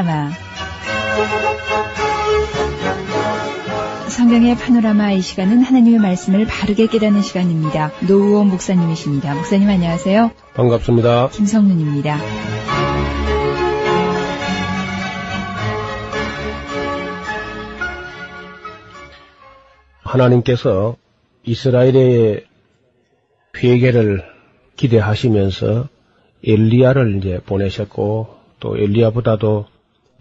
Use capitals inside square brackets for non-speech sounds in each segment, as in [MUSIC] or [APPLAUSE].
파노라마. 성경의 파노라마 이 시간은 하나님의 말씀을 바르게 깨닫는 시간입니다. 노우원 목사님이십니다. 목사님 안녕하세요. 반갑습니다. 김성윤입니다. 하나님께서 이스라엘의 회개를 기대하시면서 엘리야를 이제 보내셨고 또 엘리야보다도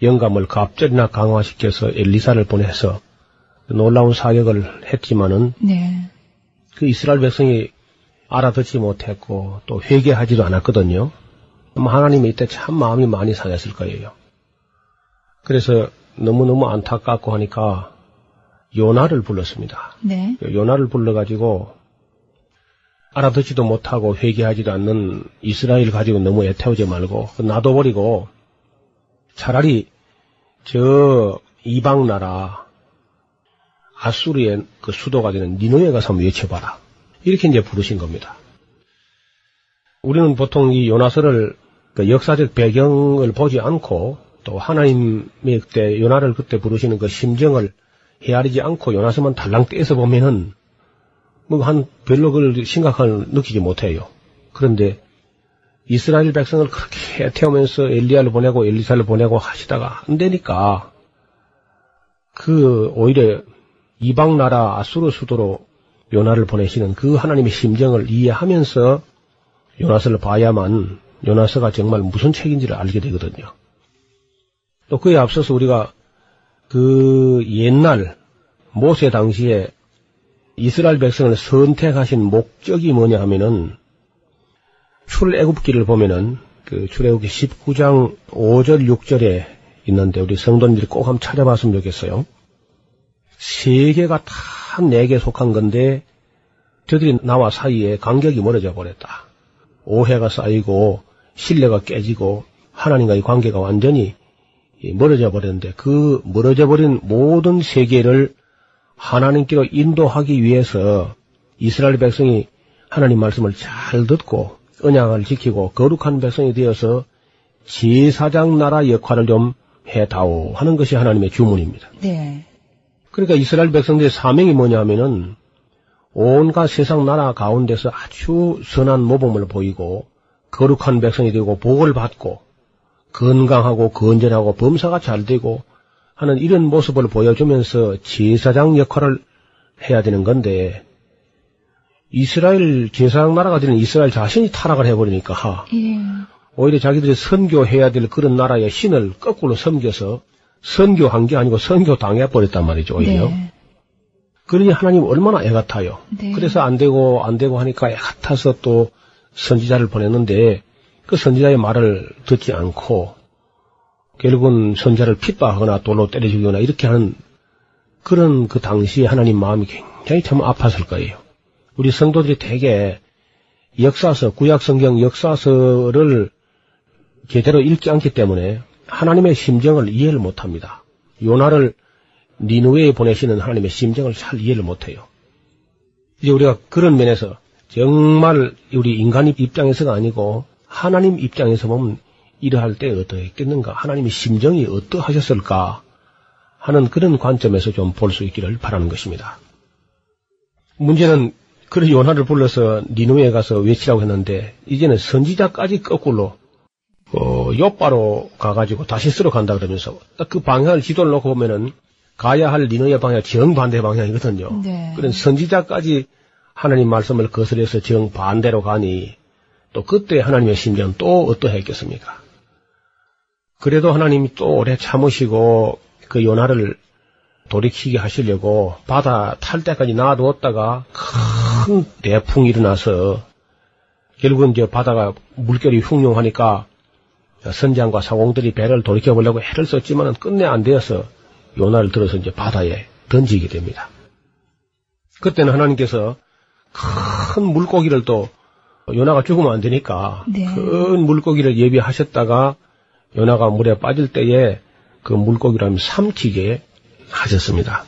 영감을 갑절이나 강화시켜서 엘리사를 보내서 놀라운 사역을 했지만은 네. 그 이스라엘 백성이 알아듣지 못했고 또 회개하지도 않았거든요. 하나님이 이때 참 마음이 많이 상했을 거예요. 그래서 너무너무 안타깝고 하니까 요나를 불렀습니다. 네. 요나를 불러가지고 알아듣지도 못하고 회개하지도 않는 이스라엘 가지고 너무 애태우지 말고 놔둬버리고 차라리 저 이방 나라 아수르의 그 수도가 되는 니누에 가서 외쳐봐라. 이렇게 이제 부르신 겁니다. 우리는 보통 이 요나서를 그 역사적 배경을 보지 않고 또 하나님의 그때 요나를 그때 부르시는 그 심정을 헤아리지 않고 요나서만 달랑 떼서 보면은 뭐 한 별로 그걸 심각한 느끼지 못해요. 그런데 이스라엘 백성을 그렇게 태우면서 엘리야를 보내고 엘리사를 보내고 하시다가 안 되니까 그 오히려 이방 나라 아수르 수도로 요나를 보내시는 그 하나님의 심정을 이해하면서 요나서를 봐야만 요나서가 정말 무슨 책인지를 알게 되거든요. 또 그에 앞서서 우리가 그 옛날 모세 당시에 이스라엘 백성을 선택하신 목적이 뭐냐 하면은 출애굽기를 보면은 그 출애굽기 19장 5절 6절에 있는데 우리 성도님들이 꼭 한번 찾아봤으면 좋겠어요. 세계가 다 내게 속한 건데 저들이 나와 사이에 간격이 멀어져 버렸다. 오해가 쌓이고 신뢰가 깨지고 하나님과의 관계가 완전히 멀어져 버렸는데 그 멀어져 버린 모든 세계를 하나님께로 인도하기 위해서 이스라엘 백성이 하나님 말씀을 잘 듣고 언약을 지키고 거룩한 백성이 되어서 제사장 나라 역할을 좀 해다오 하는 것이 하나님의 주문입니다. 네. 그러니까 이스라엘 백성들의 사명이 뭐냐 하면은 온갖 세상 나라 가운데서 아주 선한 모범을 보이고 거룩한 백성이 되고 복을 받고 건강하고 건전하고 범사가 잘 되고 하는 이런 모습을 보여주면서 제사장 역할을 해야 되는 건데 이스라엘 제사장 나라가 되는 이스라엘 자신이 타락을 해버리니까 예. 오히려 자기들이 선교해야 될 그런 나라의 신을 거꾸로 섬겨서 선교한 게 아니고 선교 당해버렸단 말이죠, 오히려. 네. 그러니 하나님 얼마나 애 같아요. 네. 그래서 안 되고 안 되고 하니까 애 같아서 또 선지자를 보냈는데 그 선지자의 말을 듣지 않고 결국은 선자를 핍박하거나 돌로 때려 죽이거나 이렇게 하는 그런 그 당시에 하나님 마음이 굉장히 참 아팠을 거예요. 우리 성도들이 대개 역사서, 구약성경 역사서를 제대로 읽지 않기 때문에 하나님의 심정을 이해를 못합니다. 요나를 니누웨에 보내시는 하나님의 심정을 잘 이해를 못해요. 이제 우리가 그런 면에서 정말 우리 인간 입장에서가 아니고 하나님 입장에서 보면 이러할 때 어떠했겠는가? 하나님의 심정이 어떠하셨을까? 하는 그런 관점에서 좀 볼 수 있기를 바라는 것입니다. 문제는 그런 요나를 불러서 니누에 가서 외치라고 했는데 이제는 선지자까지 거꾸로 어, 옆바로 가가지고 다시 쓰러 간다 그러면서 딱 그 방향을 지도를 놓고 보면은 가야 할 니누의 방향 정반대 방향이거든요. 네. 그런 선지자까지 하나님 말씀을 거스려서 정반대로 가니 또 그때 하나님의 심정은 또 어떠했겠습니까? 그래도 하나님이 또 오래 참으시고 그 요나를 돌이키게 하시려고 바다 탈 때까지 놔두었다가 큰 대풍이 일어나서 결국은 이제 바다가 물결이 흉흉하니까 선장과 사공들이 배를 돌이켜 보려고 해를 썼지만은 끝내 안 되어서 요나를 들어서 이제 바다에 던지게 됩니다. 그때는 하나님께서 큰 물고기를 또 요나가 죽으면 안 되니까 네. 큰 물고기를 예비하셨다가 요나가 물에 빠질 때에 그 물고기를 삼키게 하셨습니다.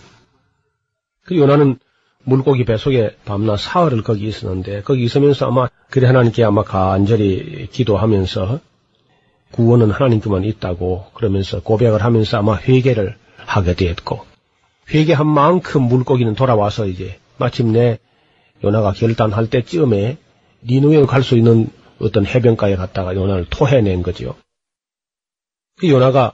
그 요나는 물고기 뱃속에 밤낮 사흘을 거기 있었는데 거기 있으면서 아마 그래 하나님께 아마 간절히 기도하면서 구원은 하나님께만 있다고 그러면서 고백을 하면서 아마 회개를 하게 되었고 회개한 만큼 물고기는 돌아와서 이제 마침내 요나가 결단할 때쯤에 니누에 갈수 있는 어떤 해변가에 갔다가 요나를 토해낸 거지요. 그 요나가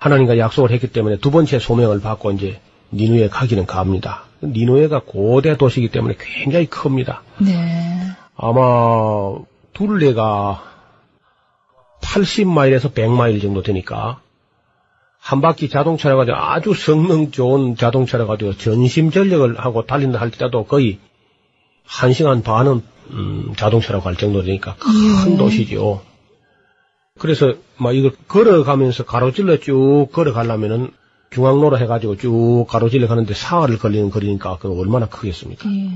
하나님과 약속을 했기 때문에 두 번째 소명을 받고 이제 니누에 가기는 갑니다. 니누에가 고대 도시이기 때문에 굉장히 큽니다. 네. 아마 둘레가 80마일에서 100마일 정도 되니까 한 바퀴 자동차라 가지고 아주 성능 좋은 자동차라 가지고 전심 전력을 하고 달린다 할 때도 거의 한 시간 반은 음, 자동차라고 할 정도 되니까 큰 예. 도시죠. 그래서 막 이걸 걸어가면서 가로질러 쭉 걸어가려면은 중앙로로 해가지고 쭉 가로질러 가는데 사흘을 걸리는 거리니까 그 얼마나 크겠습니까? 예.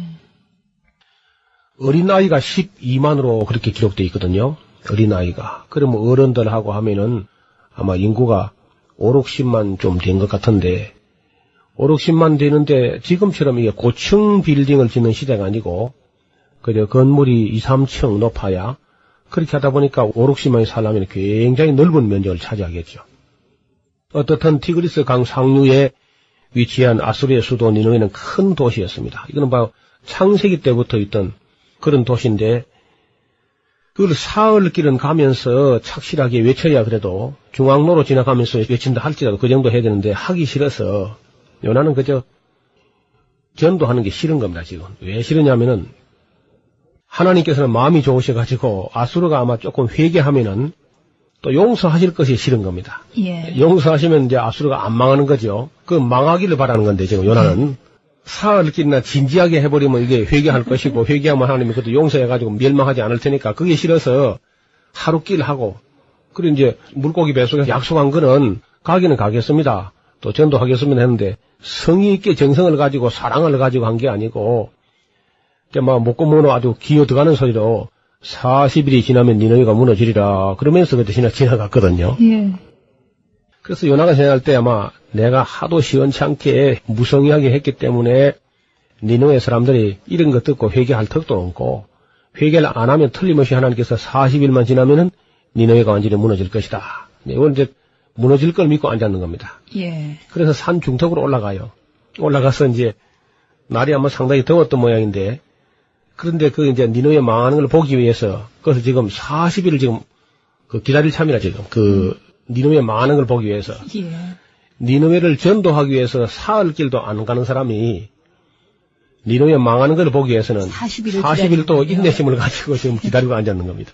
어린아이가 12만으로 그렇게 기록되어 있거든요. 어린아이가. 그러면 어른들하고 하면은 아마 인구가 5, 60만 좀 된 것 같은데 5, 60만 되는데 지금처럼 이게 고층 빌딩을 짓는 시대가 아니고 그저 건물이 2, 3층 높아야 그렇게 하다 보니까 5, 60만이 살려면 굉장히 넓은 면적을 차지하겠죠. 어떻든 티그리스 강 상류에 위치한 아수리의 수도 니누에는 큰 도시였습니다. 이거는 바로 창세기 때부터 있던 그런 도시인데 그걸 사흘 길은 가면서 착실하게 외쳐야 그래도 중앙로로 지나가면서 외친다 할지라도 그 정도 해야 되는데 하기 싫어서 요나는 그저 전도하는 게 싫은 겁니다 지금 왜 싫으냐면은 하나님께서는 마음이 좋으셔가지고 아수르가 아마 조금 회개하면은 또 용서하실 것이 싫은 겁니다. 예. 용서하시면 이제 아수르가 안 망하는 거죠. 그 망하기를 바라는 건데 지금 요나는 사흘길이나 진지하게 해버리면 이게 회개할 것이고 회개하면 하나님이 그것도 용서해가지고 멸망하지 않을 테니까 그게 싫어서 하루길 하고 그리고 이제 물고기 뱃속에 약속한 거는 가기는 가겠습니다. 또 전도하겠습니다 했는데 성의 있게 정성을 가지고 사랑을 가지고 한 게 아니고 막 먹고 먹는 아주 기어 들어가는 소리로 40일이 지나면 니너희가 무너지리라 그러면서 그때 지나 지나갔거든요. 예. 그래서 요나가 생각할 때 아마 내가 하도 시원찮게 무성의하게 했기 때문에 니누의 사람들이 이런 거 듣고 회개할 턱도 없고 회개를 안 하면 틀림없이 하나님께서 40일만 지나면은 니누의가 완전히 무너질 것이다. 이건 이제 무너질 걸 믿고 앉았는 겁니다. 예. 그래서 산 중턱으로 올라가요. 올라가서 이제 날이 아마 상당히 더웠던 모양인데 그런데 그 이제 니누의 망하는 걸 보기 위해서 그래서 지금 40일을 지금 그 기다릴 참이라 지금 그 니누의 망하는 걸 보기 위해서 예. 니누웨를 전도하기 위해서 사흘 길도 안 가는 사람이 니누웨 망하는 걸 보기 위해서는 40일 을 40일 또. 인내심을 가지고 지금 기다리고 앉았는 겁니다.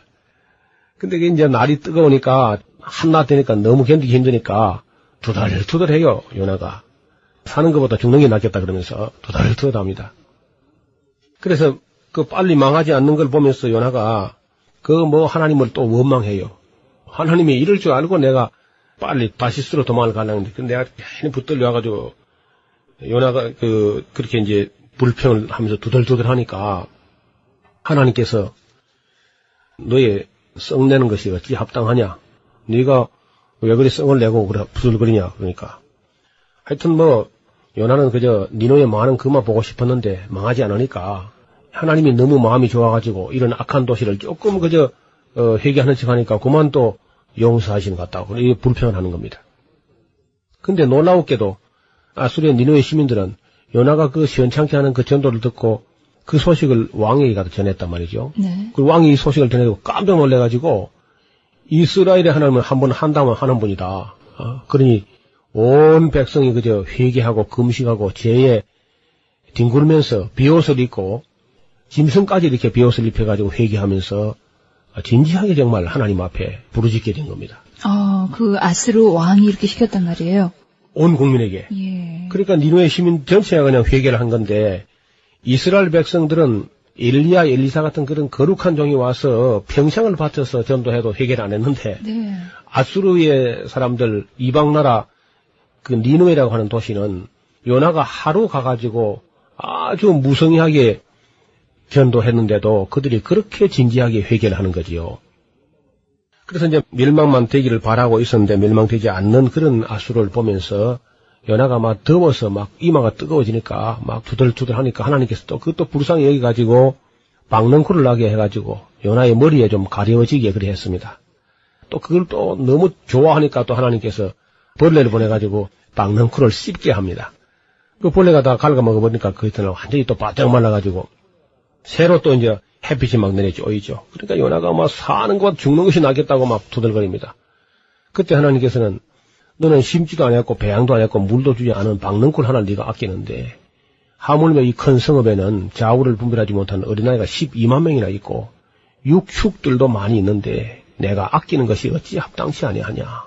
근데 이제 날이 뜨거우니까 한낮 되니까 너무 견디기 힘드니까 두달두달해요 요나가 사는 것보다 죽는 게 낫겠다 그러면서 두달두달 합니다. 그래서 그 빨리 망하지 않는 걸 보면서 요나가 그 뭐 하나님을 또 원망해요. 하나님이 이럴 줄 알고 내가 빨리 다시스로 도망을 가려는데 근데 내가 괜히 붙들려 와가지고 요나가 그 그렇게 이제 불평을 하면서 두들두들 하니까 하나님께서 너의 썩 내는 것이 어찌 합당하냐? 네가 왜 그리 썩을 내고 그래 부들거리냐? 그러니까 하여튼 뭐 요나는 그저 니노의 많은 그만 보고 싶었는데 망하지 않으니까 하나님이 너무 마음이 좋아가지고 이런 악한 도시를 조금 그저 어, 회개하는 척하니까 그만 또 용서하시는 것 같다고 이 불평을 하는 겁니다. 근데 놀라웠게도 아수리의 니노의 시민들은 요나가 그 시원찮게 하는 그 전도를 듣고 그 소식을 왕에게 가서 전했단 말이죠. 네. 그 왕이 이 소식을 전해고 깜짝 놀래가지고 이스라엘의 하나님은 한 번 한다면 하는 분이다. 어, 그러니 온 백성이 그저 회개하고 금식하고 죄에 뒹굴면서 비옷을 입고 짐승까지 이렇게 비옷을 입혀가지고 회개하면서 진지하게 정말 하나님 앞에 부르짖게 된 겁니다. 아, 그 아스르 왕이 이렇게 시켰단 말이에요. 온 국민에게. 예. 그러니까 니누의 시민 전체가 그냥 회개를 한 건데 이스라엘 백성들은 엘리야, 엘리사 같은 그런 거룩한 종이 와서 평생을 바쳐서 전도해도 해결 안 했는데 네. 아수르의 사람들 이방 나라 그 니누에라고 하는 도시는 요나가 하루 가가지고 아주 무성의하게 전도했는데도 그들이 그렇게 진지하게 회개를 하는 거지요. 그래서 이제 멸망만 되기를 바라고 있었는데 멸망되지 않는 그런 아수를 보면서 연하가 막 더워서 막 이마가 뜨거워지니까 막 두들두들 하니까 하나님께서 또 그것도 불쌍히 여기가지고 박능쿨을 나게 해가지고 연하의 머리에 좀 가려워지게 그래 했습니다. 또 그걸 또 너무 좋아하니까 또 하나님께서 벌레를 보내가지고 박능쿨을 씹게 합니다. 그 벌레가 다 갉아먹어보니까 그 이튿날 완전히 또 바짝 말라가지고 새로 또 이제 햇빛이 막 내려지 오이죠. 그러니까 요나가 막 사는 것 죽는 것이 낫겠다고 막 두들거립니다. 그때 하나님께서는 너는 심지도 아니었고 배양도 아니었고 물도 주지 않은 박능쿨 하나를 네가 아끼는데 하물며 이 큰 성읍에는 좌우를 분별하지 못한 어린아이가 12만 명이나 있고 육축들도 많이 있는데 내가 아끼는 것이 어찌 합당치 아니하냐.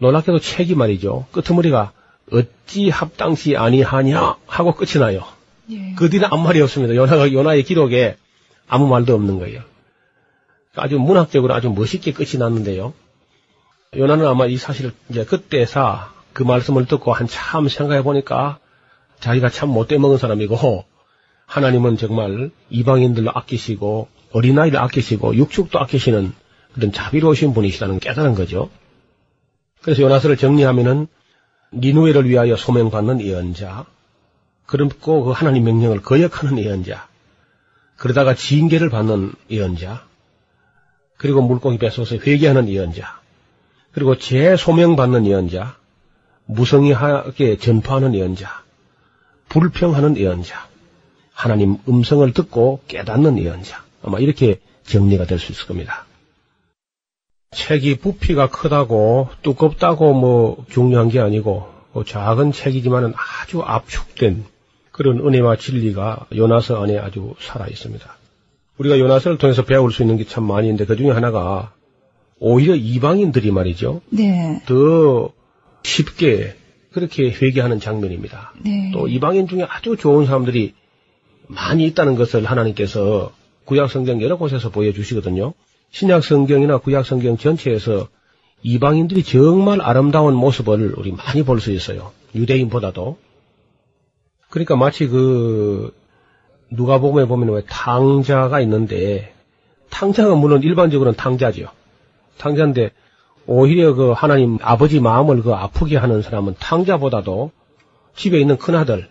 놀랍게도 책이 말이죠. 끄트머리가 어찌 합당치 아니하냐 하고 끝이 나요. 예. 그 뒤는 아무 말이 없습니다. 요나가, 요나의 기록에 아무 말도 없는 거예요. 아주 문학적으로 아주 멋있게 끝이 났는데요. 요나는 아마 이 사실을 이제 그때사 그 말씀을 듣고 한참 생각해 보니까 자기가 참 못돼 먹은 사람이고 하나님은 정말 이방인들로 아끼시고 어린아이를 아끼시고 육축도 아끼시는 그런 자비로우신 분이시다는 깨달은 거죠. 그래서 요나서를 정리하면은 니누에를 위하여 소명받는 예언자, 그리고 그 하나님 명령을 거역하는 예언자, 그러다가 징계를 받는 예언자, 그리고 물고기 뱃속에서 회개하는 예언자, 그리고 재소명받는 예언자, 무성의하게 전파하는 예언자, 불평하는 예언자, 하나님 음성을 듣고 깨닫는 예언자, 아마 이렇게 정리가 될 수 있을 겁니다. 책이 부피가 크다고 두껍다고 뭐 중요한 게 아니고 뭐 작은 책이지만은 아주 압축된 그런 은혜와 진리가 요나서 안에 아주 살아 있습니다. 우리가 요나서를 통해서 배울 수 있는 게 참 많이 있는데 그 중에 하나가 오히려 이방인들이 말이죠. 네. 더 쉽게 그렇게 회개하는 장면입니다. 네. 또 이방인 중에 아주 좋은 사람들이 많이 있다는 것을 하나님께서 구약 성경 여러 곳에서 보여주시거든요. 신약 성경이나 구약 성경 전체에서 이방인들이 정말 아름다운 모습을 우리 많이 볼 수 있어요. 유대인보다도. 그러니까 마치 그 누가 복음에 보면 왜 탕자가 있는데 탕자가 물론 일반적으로는 탕자죠. 탕자인데 오히려 그 하나님 아버지 마음을 그 아프게 하는 사람은 탕자보다도 집에 있는 큰아들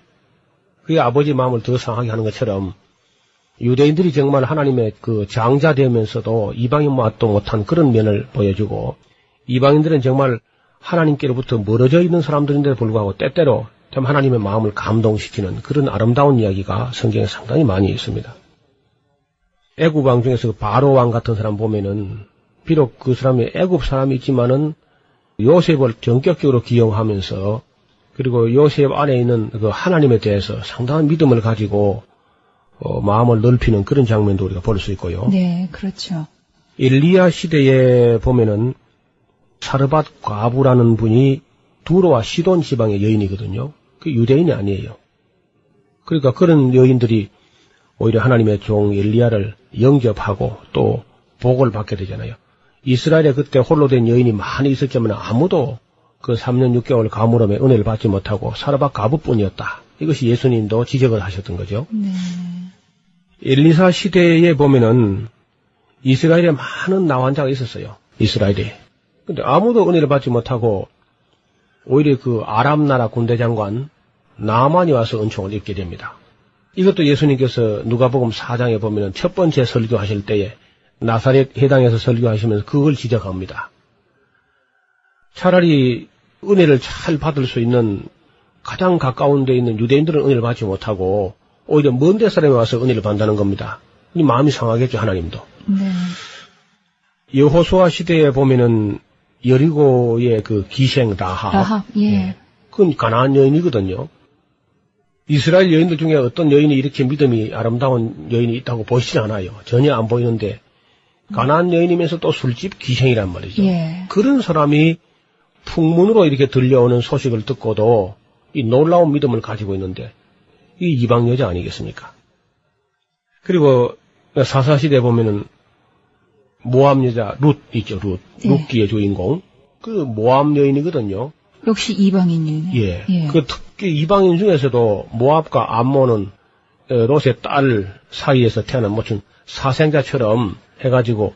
그게 아버지 마음을 더 상하게 하는 것처럼 유대인들이 정말 하나님의 그 장자 되면서도 이방인 맛도 못한 그런 면을 보여주고 이방인들은 정말 하나님께로부터 멀어져 있는 사람들인데도 불구하고 때때로 참 하나님의 마음을 감동시키는 그런 아름다운 이야기가 성경에 상당히 많이 있습니다. 애굽 왕 중에서 그 바로 왕 같은 사람 보면은 비록 그 사람이 애굽 사람이지만은 요셉을 전격적으로 기용하면서 그리고 요셉 안에 있는 그 하나님에 대해서 상당한 믿음을 가지고 어, 마음을 넓히는 그런 장면도 우리가 볼 수 있고요. 네, 그렇죠. 엘리야 시대에 보면은 사르밧 과부라는 분이 두로와 시돈 지방의 여인이거든요. 그 유대인이 아니에요. 그러니까 그런 여인들이 오히려 하나님의 종 엘리야를 영접하고 또 복을 받게 되잖아요. 이스라엘에 그때 홀로 된 여인이 많이 있었지만 아무도 그 3년 6개월 가물음에 은혜를 받지 못하고 사르밧 과부뿐이었다. 이것이 예수님도 지적을 하셨던 거죠. 네. 엘리사 시대에 보면은 이스라엘에 많은 나환자가 있었어요. 이스라엘에. 근데 아무도 은혜를 받지 못하고 오히려 그 아람 나라 군대 장관 나만이 와서 은총을 입게 됩니다. 이것도 예수님께서 누가복음 4장에 보면은 첫 번째 설교하실 때에 나사렛 해당에서 설교하시면서 그걸 지적합니다. 차라리 은혜를 잘 받을 수 있는 가장 가까운 데 있는 유대인들은 은혜를 받지 못하고 오히려 먼 데 사람이 와서 은혜를 받는다는 겁니다. 이 마음이 상하겠죠, 하나님도. 네. 여호수아 시대에 보면은 여리고의 그 기생 라합, 라합, 예. 그건 가나안 여인이거든요. 이스라엘 여인들 중에 어떤 여인이 이렇게 믿음이 아름다운 여인이 있다고 보이진 않아요. 전혀 안 보이는데 가나안 여인이면서 또 술집 기생이란 말이죠. 예. 그런 사람이 풍문으로 이렇게 들려오는 소식을 듣고도 이 놀라운 믿음을 가지고 있는데 이 이방 여자 아니겠습니까? 그리고 사사시대 보면은 모함 여자 룻 있죠, 룻. 네. 룻기의 주인공. 그 모함 여인이거든요. 역시 이방인이네. 예. 그 특히 이방인 중에서도 모압과 암몬은 어, 롯의 딸 사이에서 태어난 무슨 사생자처럼 해가지고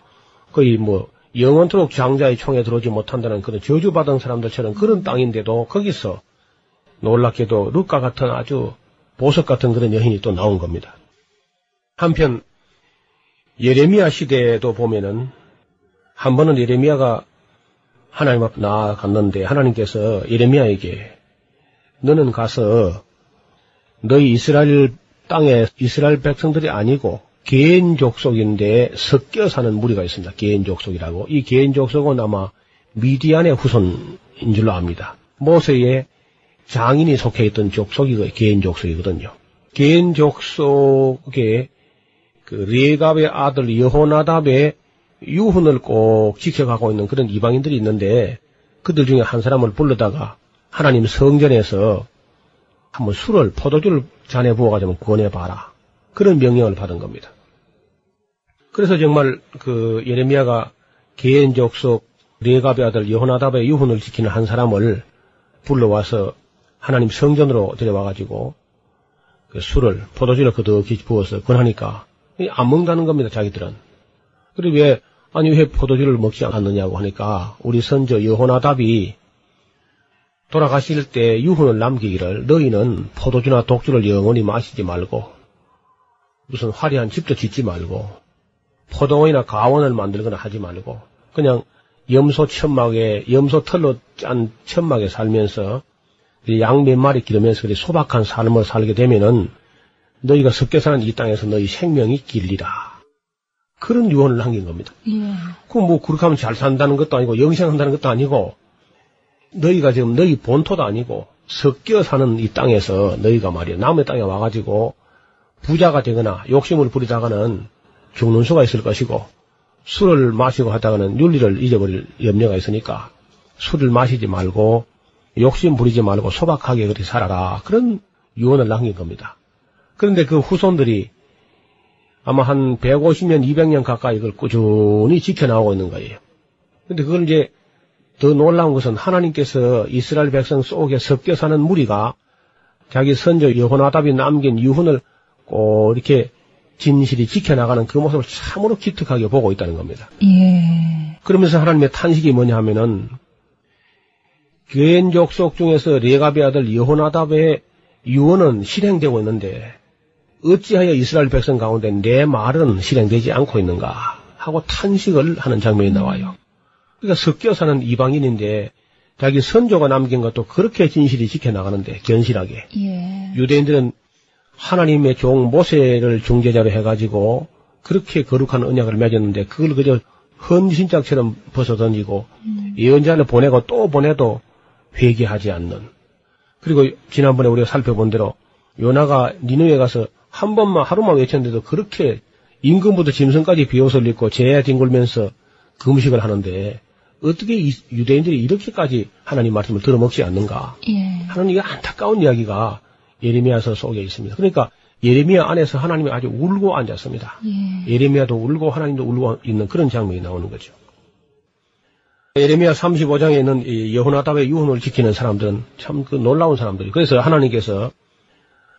거의 뭐 영원토록 장자의 총에 들어오지 못한다는 그런 저주받은 사람들처럼 그런 땅인데도 거기서 놀랍게도 룻과 같은 아주 보석 같은 그런 여인이 또 나온 겁니다. 한편 예레미야 시대에도 보면은 한 번은 예레미야가 하나님 앞 나아갔는데 하나님께서 예레미야에게 너는 가서 너희 이스라엘 땅에 이스라엘 백성들이 아니고 개인 족속인데 섞여 사는 무리가 있습니다. 개인 족속이라고. 이 개인 족속은 아마 미디안의 후손인 줄로 압니다. 모세의 장인이 속해 있던 족속이 개인 족속이거든요. 개인 족속에 그 레갑의 아들 여호나답의 유훈을 꼭 지켜가고 있는 그런 이방인들이 있는데 그들 중에 한 사람을 불러다가 하나님 성전에서 한번 술을 포도주를 잔에 부어가지고 권해봐라. 그런 명령을 받은 겁니다. 그래서 정말 그 예레미야가 개인 족속 레갑의 아들 여호나답의 유훈을 지키는 한 사람을 불러와서 하나님 성전으로 데려와가지고 그 술을 포도주를 그득히 부어서 권하니까 안 먹는다는 겁니다. 자기들은. 그리고 왜 아니 왜 포도주를 먹지 않느냐고 하니까 우리 선조 여호나답이 돌아가실 때 유훈을 남기기를 너희는 포도주나 독주를 영원히 마시지 말고 무슨 화려한 집도 짓지 말고 포도원이나 가원을 만들거나 하지 말고 그냥 염소 천막에 염소 털로 짠 천막에 살면서 양 몇 마리 기르면서 소박한 삶을 살게 되면은 너희가 섞여 사는 이 땅에서 너희 생명이 길리라. 그런 유언을 남긴 겁니다. 예. 그뭐 그렇게 하면 잘 산다는 것도 아니고 영생한다는 것도 아니고 너희가 지금 너희 본토도 아니고 섞여 사는 이 땅에서 너희가 말이야 남의 땅에 와가지고 부자가 되거나 욕심을 부리다가는 죽는 수가 있을 것이고 술을 마시고 하다가는 윤리를 잊어버릴 염려가 있으니까 술을 마시지 말고 욕심 부리지 말고 소박하게 그렇게 살아라 그런 유언을 남긴 겁니다. 그런데 그 후손들이 아마 한 150년, 200년 가까이 이걸 꾸준히 지켜나오고 있는 거예요. 근데 그걸 이제 더 놀라운 것은 하나님께서 이스라엘 백성 속에 섞여 사는 무리가 자기 선조 여호나답이 남긴 유훈을 꼭 이렇게 진실이 지켜나가는 그 모습을 참으로 기특하게 보고 있다는 겁니다. 예. 그러면서 하나님의 탄식이 뭐냐 하면은 개인 족속 중에서 레갑의 아들 여호나답의 유언은 실행되고 있는데 어찌하여 이스라엘 백성 가운데 내 말은 실행되지 않고 있는가 하고 탄식을 하는 장면이 나와요. 그러니까 섞여 사는 이방인인데 자기 선조가 남긴 것도 그렇게 진실이 지켜나가는데 견실하게 예. 유대인들은 하나님의 종 모세를 중재자로 해가지고 그렇게 거룩한 언약을 맺었는데 그걸 그저 헌신짝처럼 벗어던지고 예언자를 보내고 또 보내도 회개하지 않는 그리고 지난번에 우리가 살펴본 대로 요나가 니누에 가서 한 번만 하루만 외쳤는데도 그렇게 임금부터 짐승까지 비옷을 입고 재야 뒹굴면서 금식을 하는데 어떻게 이 유대인들이 이렇게까지 하나님 말씀을 들어먹지 않는가? 예. 하나님 이게 안타까운 이야기가 예레미야서 속에 있습니다. 그러니까 예레미야 안에서 하나님이 아주 울고 앉았습니다. 예. 예레미야도 울고 하나님도 울고 있는 그런 장면이 나오는 거죠. 예레미야 35장에 있는 이 여호나답의 유언을 지키는 사람들은 참 그 놀라운 사람들이. 그래서 하나님께서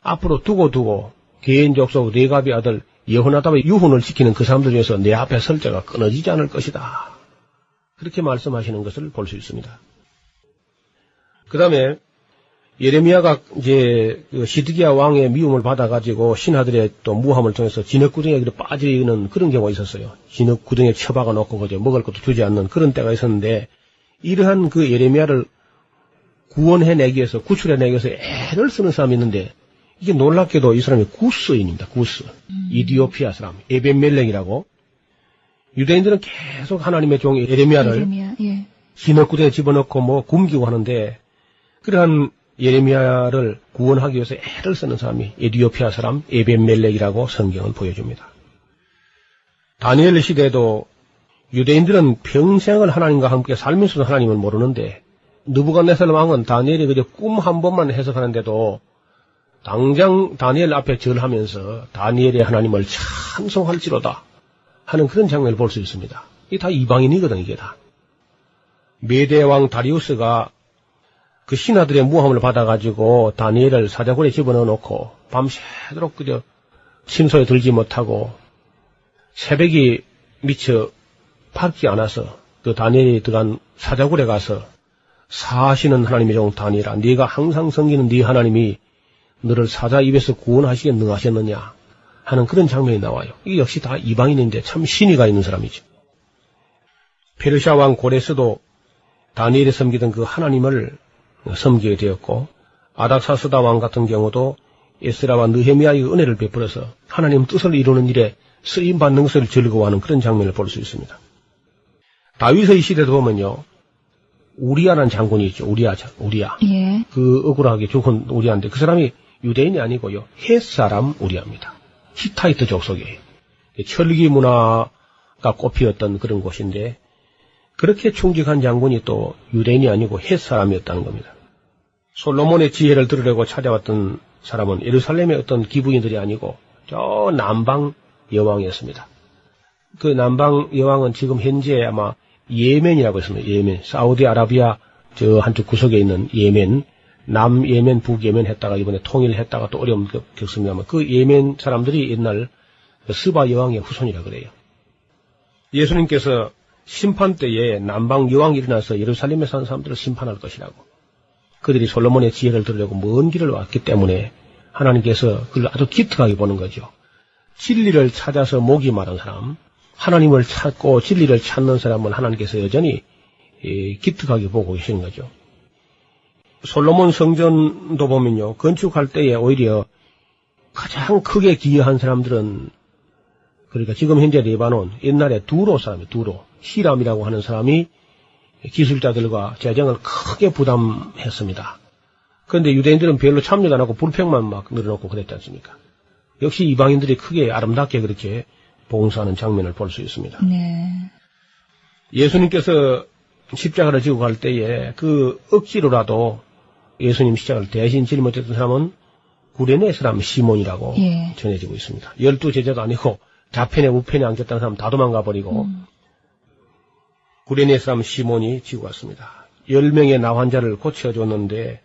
앞으로 두고 두고 개인 족속 레갑의 아들 여호나답의 유언을 지키는 그 사람들 중에서 내 앞에 설 자가 끊어지지 않을 것이다. 그렇게 말씀하시는 것을 볼 수 있습니다. 그 다음에 예레미야가 이제 그 시드기야 왕의 미움을 받아가지고 신하들의 또 무함을 통해서 진흙구덩이에 빠지는 그런 경우가 있었어요. 진흙구덩이에 처박아 놓고 그저 먹을 것도 주지 않는 그런 때가 있었는데 이러한 그 예레미야를 구원해내기 위해서 구출해내기 위해서 애를 쓰는 사람이 있는데 이게 놀랍게도 이 사람이 구스인입니다. 구스. 이디오피아 사람. 에벤멜렉이라고. 유대인들은 계속 하나님의 종 예레미야를 예레미야. 예. 진흙구덩이에 집어넣고 뭐 굶기고 하는데 그러한 예레미야를 구원하기 위해서 애를 쓰는 사람이 에디오피아 사람 에벤멜렉이라고 성경은 보여줍니다. 다니엘 시대에도 유대인들은 평생을 하나님과 함께 살면서도 하나님을 모르는데 느부갓네살 왕은 다니엘이 그저 꿈 한 번만 해석하는데도 당장 다니엘 앞에 절하면서 다니엘의 하나님을 찬송할지로다 하는 그런 장면을 볼 수 있습니다. 이게 다 이방인이거든, 이게 다. 메대왕 다리우스가 그 신하들의 무함을 받아가지고 다니엘을 사자굴에 집어넣어 놓고 밤새도록 그저 침소에 들지 못하고 새벽이 미처 밝지 않아서 그 다니엘이 들어간 사자굴에 가서 사시는 하나님의 종 다니엘아 네가 항상 섬기는 네 하나님이 너를 사자 입에서 구원하시게 능하셨느냐 하는 그런 장면이 나와요. 이게 역시 다 이방인인데 참 신의가 있는 사람이죠. 페르시아 왕 고레스도 다니엘이 섬기던 그 하나님을 섬기게 되었고 아닥사스다 왕 같은 경우도 에스라와 느헤미야의 은혜를 베풀어서 하나님 뜻을 이루는 일에 쓰임 받는 것을 즐거워하는 그런 장면을 볼 수 있습니다. 다윗의 시대도 보면요. 우리아라는 장군이 있죠. 우리아, 우리아. 예. 그 억울하게 죽은 우리아인데 그 사람이 유대인이 아니고요. 헷 사람 우리아입니다. 히타이트 족속이에요. 철기 문화가 꽃피었던 그런 곳인데 그렇게 충직한 장군이 또 유대인이 아니고 헷 사람이었다는 겁니다. 솔로몬의 지혜를 들으려고 찾아왔던 사람은 예루살렘의 어떤 기부인들이 아니고 저 남방 여왕이었습니다. 그 남방 여왕은 지금 현재 아마 예멘이라고 했습니다. 예멘. 사우디아라비아 저 한쪽 구석에 있는 예멘. 남 예멘, 북 예멘 했다가 이번에 통일했다가 또 어려움 겪습니다만 그 예멘 사람들이 옛날 그 스바 여왕의 후손이라 그래요. 예수님께서 심판 때에 남방 여왕이 일어나서 예루살렘에 사는 사람들을 심판할 것이라고. 그들이 솔로몬의 지혜를 들으려고 먼 길을 왔기 때문에 하나님께서 그걸 아주 기특하게 보는 거죠. 진리를 찾아서 목이 마른 사람, 하나님을 찾고 진리를 찾는 사람은 하나님께서 여전히 기특하게 보고 계신 거죠. 솔로몬 성전도 보면요, 건축할 때에 오히려 가장 크게 기여한 사람들은 그러니까 지금 현재 레바논, 옛날에 두로 사람이 두로, 히람이라고 하는 사람이 기술자들과 재정을 크게 부담했습니다. 그런데 유대인들은 별로 참여도 안 하고 불평만 막 늘어놓고 그랬지 않습니까? 역시 이방인들이 크게 아름답게 그렇게 봉사하는 장면을 볼 수 있습니다. 네. 예수님께서 십자가를 지고 갈 때에 그 억지로라도 예수님 십자가를 대신 못했던 사람은 구레네 사람 시몬이라고 예. 전해지고 있습니다. 열두 제자도 아니고 좌편에 우편에 앉았다는 사람 다 도망가 버리고 음. 구레네 사람 시몬이 지고 갔습니다. 열 명의 나 환자를 고쳐줬는데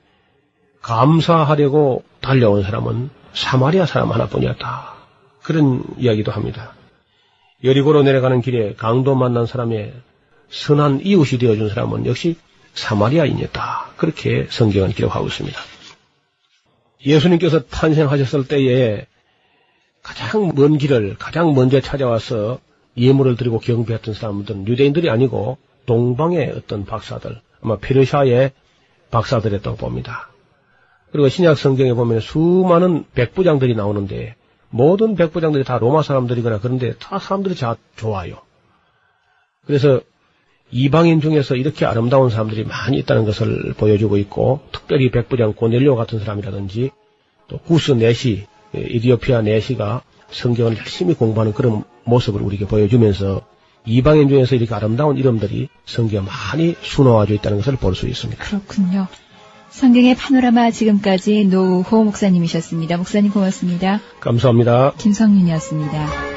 감사하려고 달려온 사람은 사마리아 사람 하나뿐이었다. 그런 이야기도 합니다. 여리고로 내려가는 길에 강도 만난 사람의 선한 이웃이 되어준 사람은 역시 사마리아인이었다. 그렇게 성경은 기록하고 있습니다. 예수님께서 탄생하셨을 때에 가장 먼 길을 가장 먼저 찾아와서 예물을 드리고 경배했던 사람들은 유대인들이 아니고 동방의 어떤 박사들, 아마 페르시아의 박사들이었다고 봅니다. 그리고 신약 성경에 보면 수많은 백부장들이 나오는데 모든 백부장들이 다 로마 사람들이거나 그런데 다 사람들이 다 좋아요. 그래서 이방인 중에서 이렇게 아름다운 사람들이 많이 있다는 것을 보여주고 있고 특별히 백부장 고넬료 같은 사람이라든지 또 구스 네시 이디오피아 네시가 성경을 열심히 공부하는 그런 모습을 우리에게 보여주면서 이방인 중에서 이렇게 아름다운 이름들이 성경에 많이 수놓아져 있다는 것을 볼 수 있습니다. 그렇군요. 성경의 파노라마 지금까지 노우호 목사님이셨습니다. 목사님 고맙습니다. 감사합니다. 김성윤이었습니다.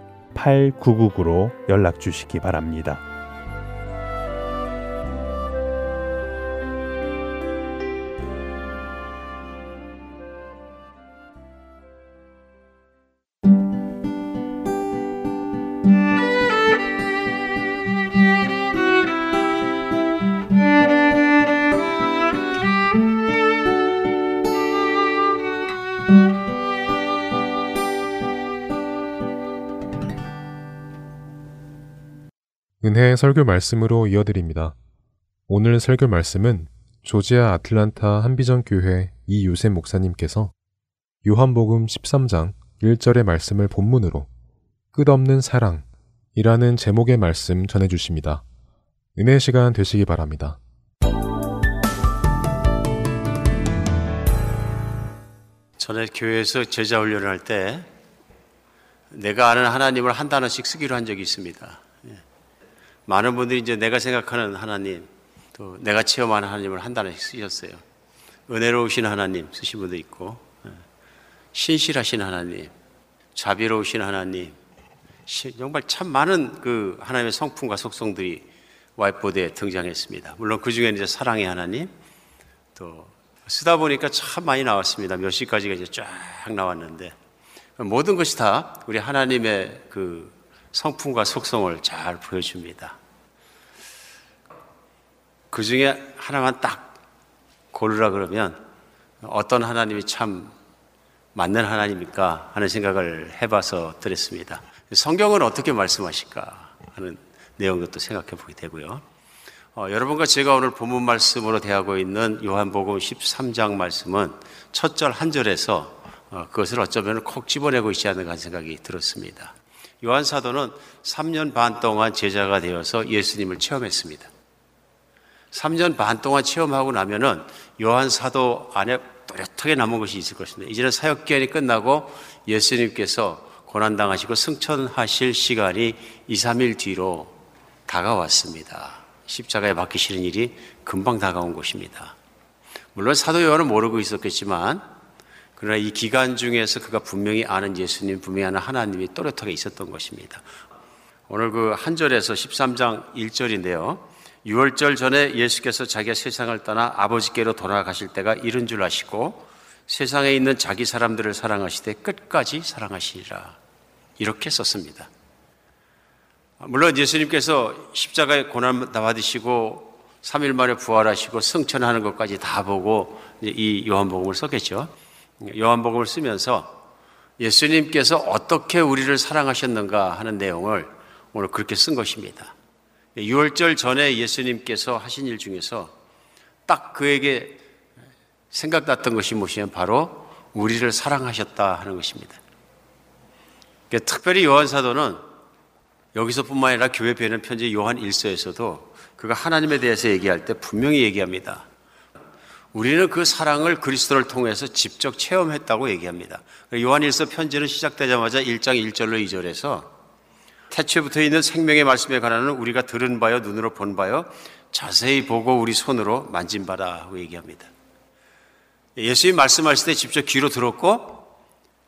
602-866-8999로 연락 주시기 바랍니다. 은혜의 설교 말씀으로 이어드립니다. 오늘 설교 말씀은 조지아 아틀란타 한비전 교회 이유셉 목사님께서 요한복음 13장 1절의 말씀을 본문으로 끝없는 사랑이라는 제목의 말씀 전해 주십니다. 은혜 시간 되시기 바랍니다. 전에 교회에서 제자 훈련을 할 때 내가 아는 하나님을 한 단어씩 쓰기로 한 적이 있습니다. 예. 많은 분들이 이제 내가 생각하는 하나님, 또 내가 체험하는 하나님을 한 단어씩 쓰셨어요. 은혜로우신 하나님 쓰신 분도 있고, 예. 신실하신 하나님, 자비로우신 하나님, 시- 정말 참 많은 그 하나님의 성품과 속성들이 와이보드에 등장했습니다. 물론 그 중에는 이제 사랑의 하나님, 또 쓰다 보니까 참 많이 나왔습니다. 몇 시까지가 이제 쫙 나왔는데 모든 것이 다 우리 하나님의 그 성품과 속성을 잘 보여줍니다. 그 중에 하나만 딱 고르라 그러면 어떤 하나님이 참 맞는 하나님일까 하는 생각을 해봐서 드렸습니다. 성경은 어떻게 말씀하실까 하는 내용도 또 생각해 보게 되고요. 어, 여러분과 제가 오늘 본문 말씀으로 대하고 있는 요한복음 13장 말씀은 첫 절 한 절에서 어, 그것을 어쩌면 콕 집어내고 있지 않는가 하는 생각이 들었습니다. 요한 사도는 3년 반 동안 제자가 되어서 예수님을 체험했습니다. 3년 반 동안 체험하고 나면은 요한 사도 안에 또렷하게 남은 것이 있을 것입니다. 이제는 사역 기간이 끝나고 예수님께서 고난 당하시고 승천하실 시간이 2, 3일 뒤로 다가왔습니다. 십자가에 박히시는 일이 금방 다가온 것입니다. 물론 사도 요한은 모르고 있었겠지만 그러나 이 기간 중에서 그가 분명히 아는 예수님, 분명히 아는 하나님이 또렷하게 있었던 것입니다. 오늘 그 한 절에서 13장 1절인데요. 6월절 전에 예수께서 자기가 세상을 떠나 아버지께로 돌아가실 때가 이른 줄 아시고 세상에 있는 자기 사람들을 사랑하시되 끝까지 사랑하시리라. 이렇게 썼습니다. 물론 예수님께서 십자가에 고난 받으시고 3일 만에 부활하시고 승천하는 것까지 다 보고 이 요한복음을 썼겠죠. 요한복음을 쓰면서 예수님께서 어떻게 우리를 사랑하셨는가 하는 내용을 오늘 그렇게 쓴 것입니다. 6월절 전에 예수님께서 하신 일 중에서 딱 그에게 생각났던 것이 무엇이냐면 바로 우리를 사랑하셨다 하는 것입니다. 특별히 요한 사도는 여기서뿐만 아니라 교회 배는 편지 요한 1서에서도 그가 하나님에 대해서 얘기할 때 분명히 얘기합니다. 우리는 그 사랑을 그리스도를 통해서 직접 체험했다고 얘기합니다. 요한 1서 편지는 시작되자마자 1장 1절로 2절에서 태초부터 있는 생명의 말씀에 관한은 우리가 들은 바요 눈으로 본 바요 자세히 보고 우리 손으로 만진 바다 하고 얘기합니다. 예수님 말씀하실 때 직접 귀로 들었고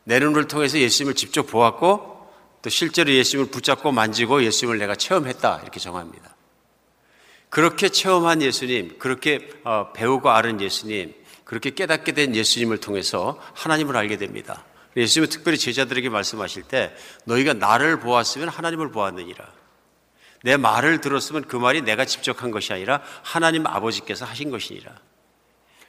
내 눈을 통해서 예수님을 직접 보았고 또 실제로 예수님을 붙잡고 만지고 예수님을 내가 체험했다 이렇게 정합니다. 그렇게 체험한 예수님, 그렇게 어, 배우고 아는 예수님, 그렇게 깨닫게 된 예수님을 통해서 하나님을 알게 됩니다. 예수님은 특별히 제자들에게 말씀하실 때 너희가 나를 보았으면 하나님을 보았느니라. 내 말을 들었으면 그 말이 내가 직접 한 것이 아니라 하나님 아버지께서 하신 것이니라.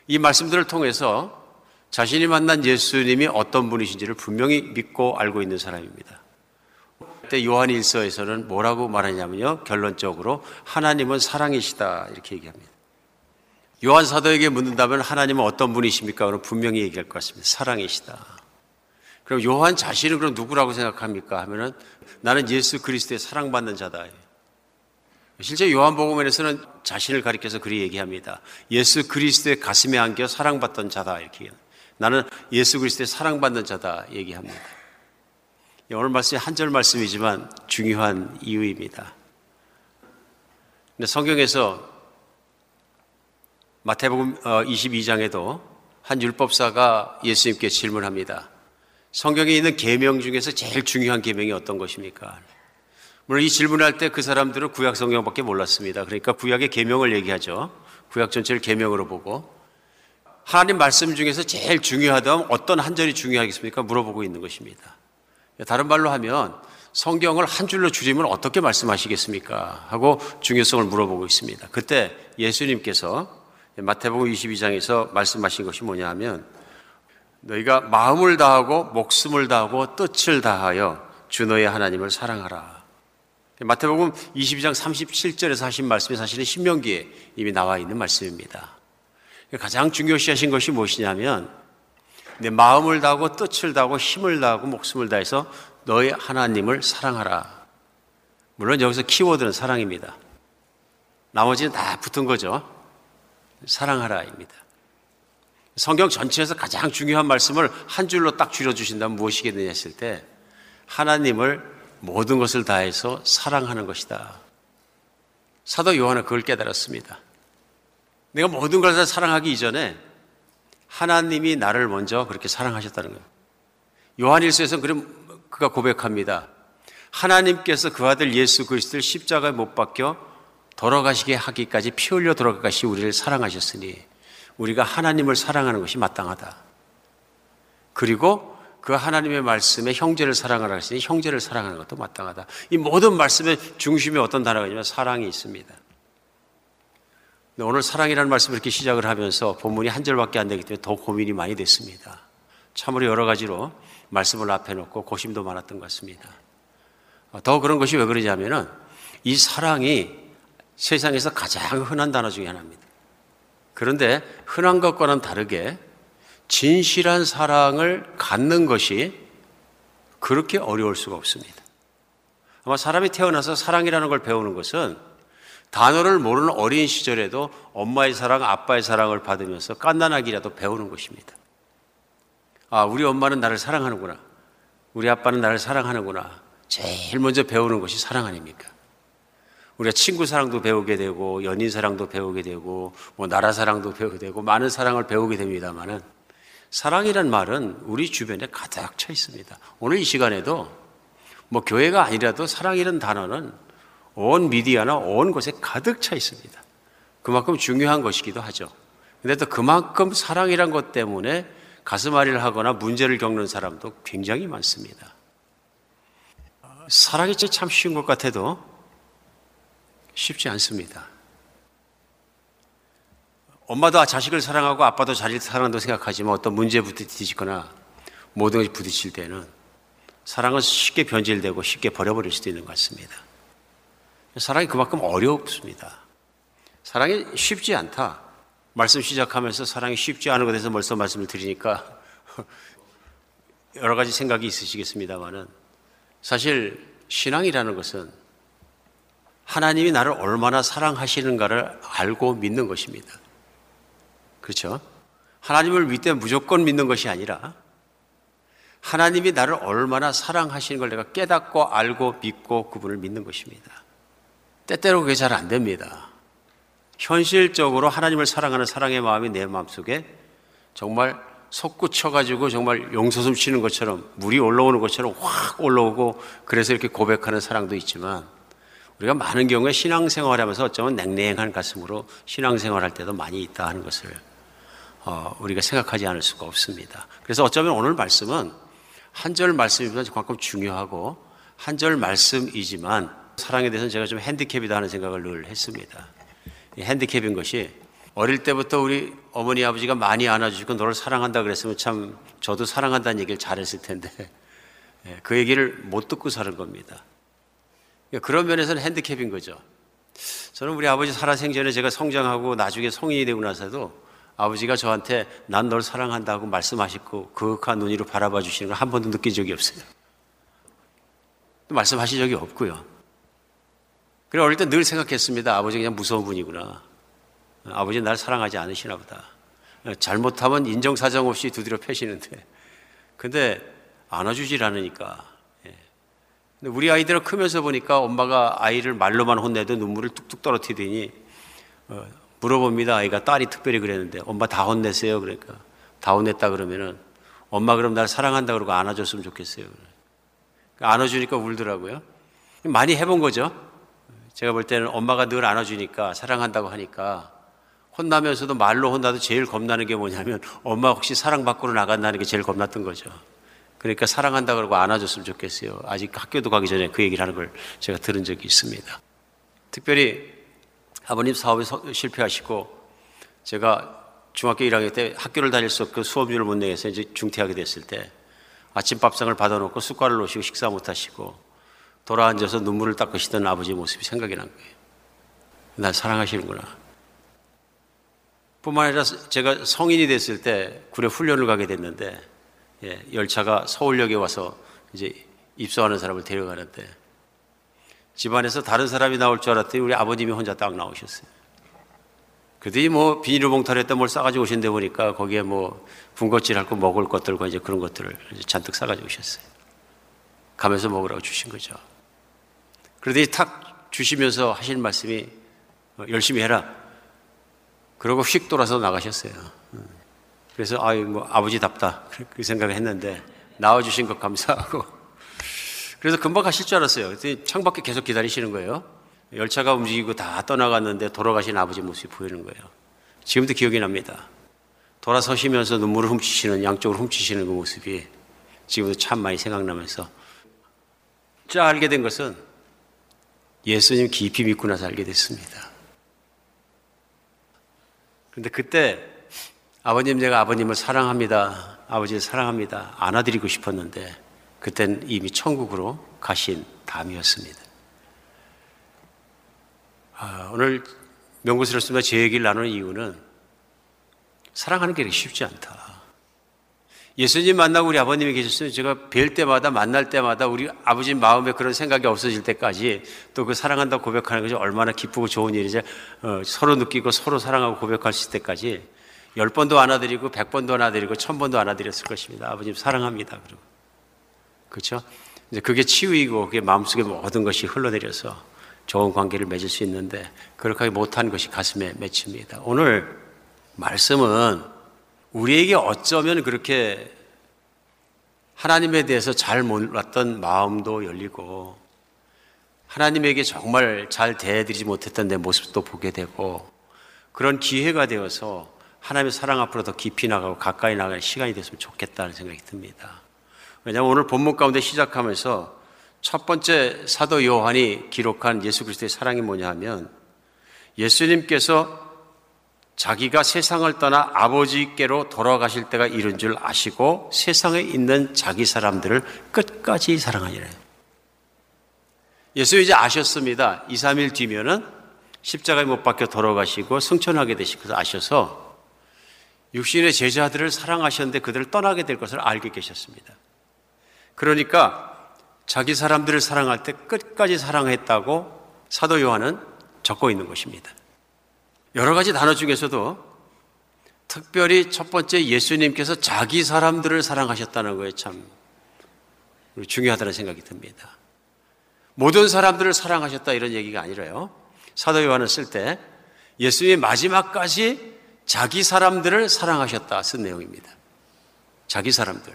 이 말씀들을 통해서 자신이 만난 예수님이 어떤 분이신지를 분명히 믿고 알고 있는 사람입니다. 그때 요한 1서에서는 뭐라고 말하냐면요. 결론적으로 하나님은 사랑이시다 이렇게 얘기합니다. 요한 사도에게 묻는다면 하나님은 어떤 분이십니까? 그럼 분명히 얘기할 것 같습니다. 사랑이시다. 그럼 요한 자신은 그럼 누구라고 생각합니까? 하면은 나는 예수 그리스도의 사랑받는 자다. 실제 요한복음에서는 자신을 가리켜서 그리 얘기합니다. 예수 그리스도의 가슴에 안겨 사랑받던 자다 이렇게. 나는 예수 그리스도의 사랑받는 자다 얘기합니다. 오늘 말씀이 한 절 말씀이지만 중요한 이유입니다. 근데 성경에서 마태복음 22장에도 어, 한 율법사가 예수님께 질문합니다. 성경에 있는 계명 중에서 제일 중요한 계명이 어떤 것입니까? 물론 이 질문할 때 그 사람들은 구약 성경밖에 몰랐습니다. 그러니까 구약의 계명을 얘기하죠. 구약 전체를 계명으로 보고 하나님 말씀 중에서 제일 중요하다면 어떤 한 절이 중요하겠습니까? 물어보고 있는 것입니다. 다른 말로 하면 성경을 한 줄로 줄이면 어떻게 말씀하시겠습니까? 하고 중요성을 물어보고 있습니다. 그때 예수님께서 마태복음 22장에서 말씀하신 것이 뭐냐 하면 너희가 마음을 다하고 목숨을 다하고 뜻을 다하여 주 너의 하나님을 사랑하라. 마태복음 22장 37절에서 하신 말씀이 사실은 신명기에 이미 나와 있는 말씀입니다. 가장 중요시하신 것이 무엇이냐면 내 마음을 다하고 뜻을 다하고 힘을 다하고 목숨을 다해서 너의 하나님을 사랑하라. 물론 여기서 키워드는 사랑입니다. 나머지는 다 붙은 거죠. 사랑하라입니다. 성경 전체에서 가장 중요한 말씀을 한 줄로 딱 줄여주신다면 무엇이겠느냐 했을 때 하나님을 모든 것을 다해서 사랑하는 것이다. 사도 요한은 그걸 깨달았습니다. 내가 모든 걸다 사랑하기 이전에 하나님이 나를 먼저 그렇게 사랑하셨다는 거예요. 요한일서에서 그럼 그가 고백합니다. 하나님께서 그 아들 예수 그리스도를 십자가에 못 박혀 돌아가시게 하기까지 피 흘려 돌아가시 우리를 사랑하셨으니 우리가 하나님을 사랑하는 것이 마땅하다. 그리고 그 하나님의 말씀에 형제를 사랑하라 하시니 형제를 사랑하는 것도 마땅하다. 이 모든 말씀의 중심에 어떤 단어가 있냐면 사랑이 있습니다. 오늘 사랑이라는 말씀을 이렇게 시작을 하면서 본문이 한 절밖에 안 되기 때문에 더 고민이 많이 됐습니다. 참으로 여러 가지로 말씀을 앞에 놓고 고심도 많았던 것 같습니다. 더 그런 것이 왜 그러냐면은 이 사랑이 세상에서 가장 흔한 단어 중에 하나입니다. 그런데 흔한 것과는 다르게 진실한 사랑을 갖는 것이 그렇게 어려울 수가 없습니다. 아마 사람이 태어나서 사랑이라는 걸 배우는 것은 단어를 모르는 어린 시절에도 엄마의 사랑, 아빠의 사랑을 받으면서 깐난하기라도 배우는 것입니다. 아, 우리 엄마는 나를 사랑하는구나. 우리 아빠는 나를 사랑하는구나. 제일 먼저 배우는 것이 사랑 아닙니까? 우리가 친구 사랑도 배우게 되고 연인 사랑도 배우게 되고 뭐 나라 사랑도 배우게 되고 많은 사랑을 배우게 됩니다만은 사랑이란 말은 우리 주변에 가득 차 있습니다. 오늘 이 시간에도 뭐 교회가 아니라도 사랑이라는 단어는 온 미디어나 온 곳에 가득 차 있습니다. 그만큼 중요한 것이기도 하죠. 근데 또 그만큼 사랑이란 것 때문에 가슴앓이를 하거나 문제를 겪는 사람도 굉장히 많습니다. 사랑이 참 쉬운 것 같아도 쉽지 않습니다. 엄마도 자식을 사랑하고 아빠도 자식을 사랑한다고 생각하지만 어떤 문제에 부딪히거나 모든 것이 부딪힐 때는 사랑은 쉽게 변질되고 쉽게 버려버릴 수도 있는 것 같습니다. 사랑이 그만큼 어렵습니다. 사랑이 쉽지 않다. 말씀 시작하면서 사랑이 쉽지 않은 것에 대해서 벌써 말씀을 드리니까 [LAUGHS] 여러 가지 생각이 있으시겠습니다만은 사실 신앙이라는 것은 하나님이 나를 얼마나 사랑하시는가를 알고 믿는 것입니다. 그렇죠? 하나님을 믿되 무조건 믿는 것이 아니라 하나님이 나를 얼마나 사랑하시는 걸 내가 깨닫고 알고 믿고 그분을 믿는 것입니다. 때때로 그게 잘 안 됩니다. 현실적으로 하나님을 사랑하는 사랑의 마음이 내 마음속에 정말 솟구쳐가지고 정말 용서숨 쉬는 것처럼 물이 올라오는 것처럼 확 올라오고 그래서 이렇게 고백하는 사랑도 있지만 우리가 많은 경우에 신앙생활 하면서 어쩌면 냉랭한 가슴으로 신앙생활 할 때도 많이 있다 하는 것을 어, 우리가 생각하지 않을 수가 없습니다. 그래서 어쩌면 오늘 말씀은 한 절 말씀이보다 그만큼 중요하고 한 절 말씀이지만 사랑에 대해서는 제가 좀 핸디캡이다 하는 생각을 늘 했습니다. 핸디캡인 것이 어릴 때부터 우리 어머니 아버지가 많이 안아주시고 너를 사랑한다 그랬으면 참 저도 사랑한다는 얘기를 잘했을 텐데 [LAUGHS] 예, 그 얘기를 못 듣고 사는 겁니다. 그런 면에서는 핸디캡인 거죠. 저는 우리 아버지 살아생전에 제가 성장하고 나중에 성인이 되고 나서도 아버지가 저한테 난 널 사랑한다고 말씀하시고 그윽한 눈이로 바라봐 주시는 걸 한 번도 느낀 적이 없어요. 말씀하신 적이 없고요. 그래 어릴 때 늘 생각했습니다. 아버지 그냥 무서운 분이구나. 아버지 날 사랑하지 않으시나 보다. 잘못하면 인정사정 없이 두드려 패시는데. 근데 안아주질 않으니까. 예. 근데 우리 아이들은 크면서 보니까 엄마가 아이를 말로만 혼내도 눈물을 뚝뚝 떨어뜨리더니 어, 물어봅니다. 아이가 딸이 특별히 그랬는데 엄마 다 혼냈어요. 그러니까 다 혼냈다 그러면은 엄마 그럼 날 사랑한다 그러고 안아줬으면 좋겠어요. 그러니까 안아주니까 울더라고요. 많이 해본 거죠. 제가 볼 때는 엄마가 늘 안아주니까 사랑한다고 하니까 혼나면서도 말로 혼나도 제일 겁나는 게 뭐냐면 엄마 혹시 사랑 밖으로 나간다는 게 제일 겁났던 거죠. 그러니까 사랑한다 그러고 안아줬으면 좋겠어요. 아직 학교도 가기 전에 그 얘기를 하는 걸 제가 들은 적이 있습니다. 특별히 아버님 사업에 실패하시고 제가 중학교 1학년 때 학교를 다닐 수 없고 수업료를 못 내서 이제 중퇴하게 됐을 때 아침 밥상을 받아놓고 숟가락을 놓으시고 식사 못 하시고 돌아앉아서 눈물을 닦으시던 아버지 모습이 생각이 난 거예요. 날 사랑하시는구나. 뿐만 아니라 제가 성인이 됐을 때 군에 훈련을 가게 됐는데 예, 열차가 서울역에 와서 이제 입소하는 사람을 데려가는데 집안에서 다른 사람이 나올 줄 알았더니 우리 아버님이 혼자 딱 나오셨어요. 그들이 뭐 비닐봉투를 했다 뭘 싸가지고 오신데 보니까 거기에 뭐 군것질 할거 먹을 것들과 이제 그런 것들을 잔뜩 싸가지고 오셨어요. 가면서 먹으라고 주신 거죠. 그러더니 탁 주시면서 하신 말씀이 어, 열심히 해라. 그러고 휙 돌아서 나가셨어요. 음. 그래서 아유 뭐 아버지답다 그 생각을 했는데 나와주신 것 감사하고 [LAUGHS] 그래서 금방 가실 줄 알았어요. 창밖에 계속 기다리시는 거예요. 열차가 움직이고 다 떠나갔는데 돌아가신 아버지 모습이 보이는 거예요. 지금도 기억이 납니다. 돌아서시면서 눈물을 훔치시는 양쪽으로 훔치시는 그 모습이 지금도 참 많이 생각나면서 자 알게 된 것은 예수님 깊이 믿고 나서 알게 됐습니다. 그런데 그때 아버님 제가 아버님을 사랑합니다. 아버지를 사랑합니다. 안아드리고 싶었는데 그땐 이미 천국으로 가신 다음이었습니다. 아, 오늘 명구스럽습니다. 제 얘기를 나누는 이유는 사랑하는 게 쉽지 않다. 예수님 만나고 우리 아버님이 계셨으면 제가 뵐 때마다 만날 때마다 우리 아버지 마음에 그런 생각이 없어질 때까지 또 그 사랑한다 고백하는 것이 얼마나 기쁘고 좋은 일이지 어, 서로 느끼고 서로 사랑하고 고백할 수 있을 때까지 열 번도 안아드리고 백 번도 안아드리고 천 번도 안아드렸을 것입니다. 아버님 사랑합니다. 그리고 그렇죠? 이제 그게 치유이고 그게 마음속에 모든 것이 흘러내려서 좋은 관계를 맺을 수 있는데 그렇게 못한 것이 가슴에 맺힙니다. 오늘 말씀은 우리에게 어쩌면 그렇게 하나님에 대해서 잘 몰랐던 마음도 열리고 하나님에게 정말 잘 대해드리지 못했던 내 모습도 보게 되고 그런 기회가 되어서 하나님의 사랑 앞으로 더 깊이 나가고 가까이 나가는 시간이 됐으면 좋겠다는 생각이 듭니다. 왜냐하면 오늘 본문 가운데 시작하면서 첫 번째 사도 요한이 기록한 예수 그리스도의 사랑이 뭐냐 하면 예수님께서 자기가 세상을 떠나 아버지께로 돌아가실 때가 이른 줄 아시고 세상에 있는 자기 사람들을 끝까지 사랑하니라. 예수 이제 아셨습니다. 2, 3일 뒤면은 십자가에 못 박혀 돌아가시고 승천하게 것을 아셔서 육신의 제자들을 사랑하셨는데 그들을 떠나게 될 것을 알게 계셨습니다. 그러니까 자기 사람들을 사랑할 때 끝까지 사랑했다고 사도 요한은 적고 있는 것입니다. 여러 가지 단어 중에서도 특별히 첫 번째 예수님께서 자기 사람들을 사랑하셨다는 거에 참 중요하다는 생각이 듭니다. 모든 사람들을 사랑하셨다 이런 얘기가 아니라요. 사도 요한을 쓸 때 예수님이 마지막까지 자기 사람들을 사랑하셨다 쓴 내용입니다. 자기 사람들.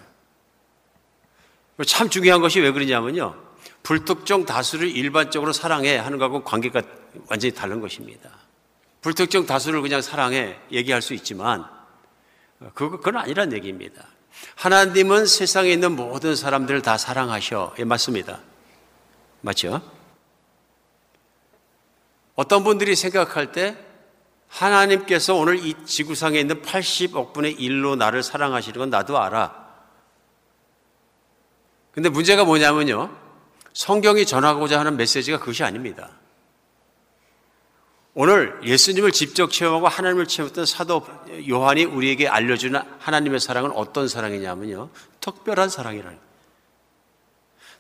참 중요한 것이 왜 그러냐면요. 불특정 다수를 일반적으로 사랑해 하는 것하고 관계가 완전히 다른 것입니다. 불특정 다수를 그냥 사랑해 얘기할 수 있지만 그건 아니란 얘기입니다. 하나님은 세상에 있는 모든 사람들을 다 사랑하셔. 예, 맞습니다. 맞죠? 어떤 분들이 생각할 때 하나님께서 오늘 이 지구상에 있는 80억 분의 1로 나를 사랑하시는 건 나도 알아. 근데 문제가 뭐냐면요. 성경이 전하고자 하는 메시지가 그것이 아닙니다. 오늘 예수님을 직접 체험하고 하나님을 체험했던 사도 요한이 우리에게 알려주는 하나님의 사랑은 어떤 사랑이냐면요. 특별한 사랑이라는.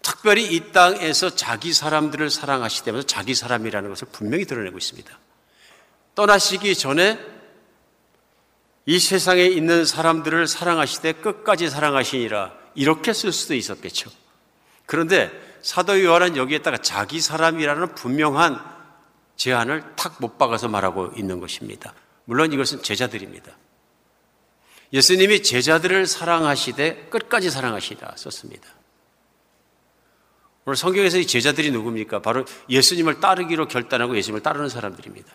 특별히 이 땅에서 자기 사람들을 사랑하시다면서 자기 사람이라는 것을 분명히 드러내고 있습니다. 떠나시기 전에 이 세상에 있는 사람들을 사랑하시되 끝까지 사랑하시니라 이렇게 쓸 수도 있었겠죠. 그런데 사도 요한은 여기에다가 자기 사람이라는 분명한 제안을 탁 못 박아서 말하고 있는 것입니다. 물론 이것은 제자들입니다. 예수님이 제자들을 사랑하시되 끝까지 사랑하시다 썼습니다. 오늘 성경에서 이 제자들이 누굽니까? 바로 예수님을 따르기로 결단하고 예수님을 따르는 사람들입니다.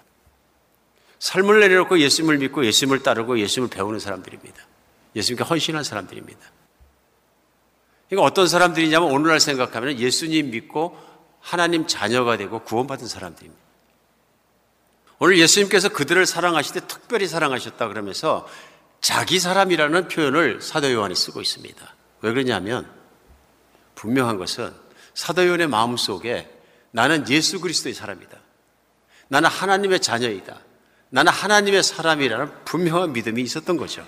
삶을 내려놓고 예수님을 믿고 예수님을 따르고 예수님을 배우는 사람들입니다. 예수님께 헌신한 사람들입니다. 이거 어떤 사람들이냐면 오늘날 생각하면 예수님 믿고 하나님 자녀가 되고 구원받은 사람들입니다. 오늘 예수님께서 그들을 사랑하실 때 특별히 사랑하셨다 그러면서 자기 사람이라는 표현을 사도 요한이 쓰고 있습니다. 왜 그러냐면 분명한 것은 사도 요한의 마음 속에 나는 예수 그리스도의 사람이다. 나는 하나님의 자녀이다. 나는 하나님의 사람이라는 분명한 믿음이 있었던 거죠.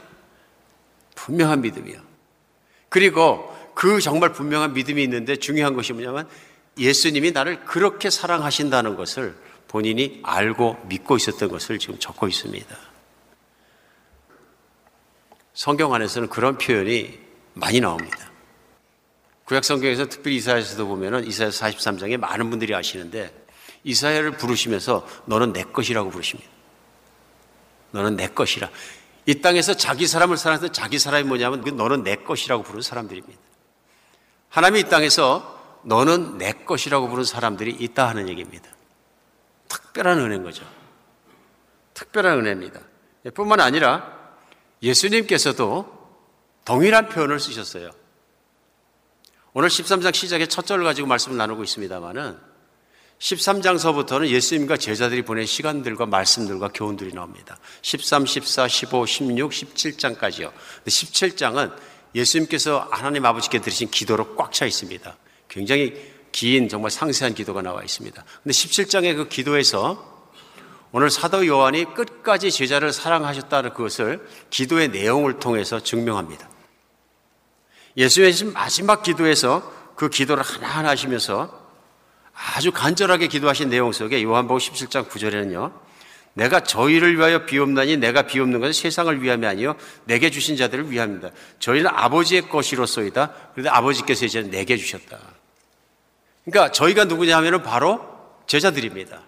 분명한 믿음이요. 그리고 그 정말 분명한 믿음이 있는데 중요한 것이 뭐냐면 예수님이 나를 그렇게 사랑하신다는 것을 본인이 알고 믿고 있었던 것을 지금 적고 있습니다. 성경 안에서는 그런 표현이 많이 나옵니다. 구약 성경에서 특별히 이사야서도 보면은 이사야 43장에 많은 분들이 아시는데 이사야를 부르시면서 너는 내 것이라고 부르십니다. 너는 내 것이라. 이 땅에서 자기 사람을 사랑해서 자기 사람이 뭐냐면 그 너는 내 것이라고 부르는 사람들입니다. 하나님이 이 땅에서 너는 내 것이라고 부르는 사람들이 있다 하는 얘기입니다. 특별한 은혜인 거죠. 특별한 은혜입니다. 뿐만 아니라 예수님께서도 동일한 표현을 쓰셨어요. 오늘 13장 시작의 첫 절을 가지고 말씀을 나누고 있습니다만은 13장서부터는 예수님과 제자들이 보낸 시간들과 말씀들과 교훈들이 나옵니다. 13, 14, 15, 16, 17장까지요. 17장은 예수님께서 하나님 아버지께 드리신 기도로 꽉 차 있습니다. 굉장히 긴 정말 상세한 기도가 나와 있습니다. 근데 17장의 그 기도에서 오늘 사도 요한이 끝까지 제자를 사랑하셨다는 그것을 기도의 내용을 통해서 증명합니다. 예수님의 마지막 기도에서 그 기도를 하나하나 하시면서 아주 간절하게 기도하신 내용 속에 요한복음 17장 9절에는요. 내가 저희를 위하여 비옵나니 내가 비옵는 것은 세상을 위함이 아니요 내게 주신 자들을 위함입니다. 저희는 아버지의 것이로소이다. 그런데 아버지께서 이제 내게 주셨다. 그러니까 저희가 누구냐 하면은 바로 제자들입니다.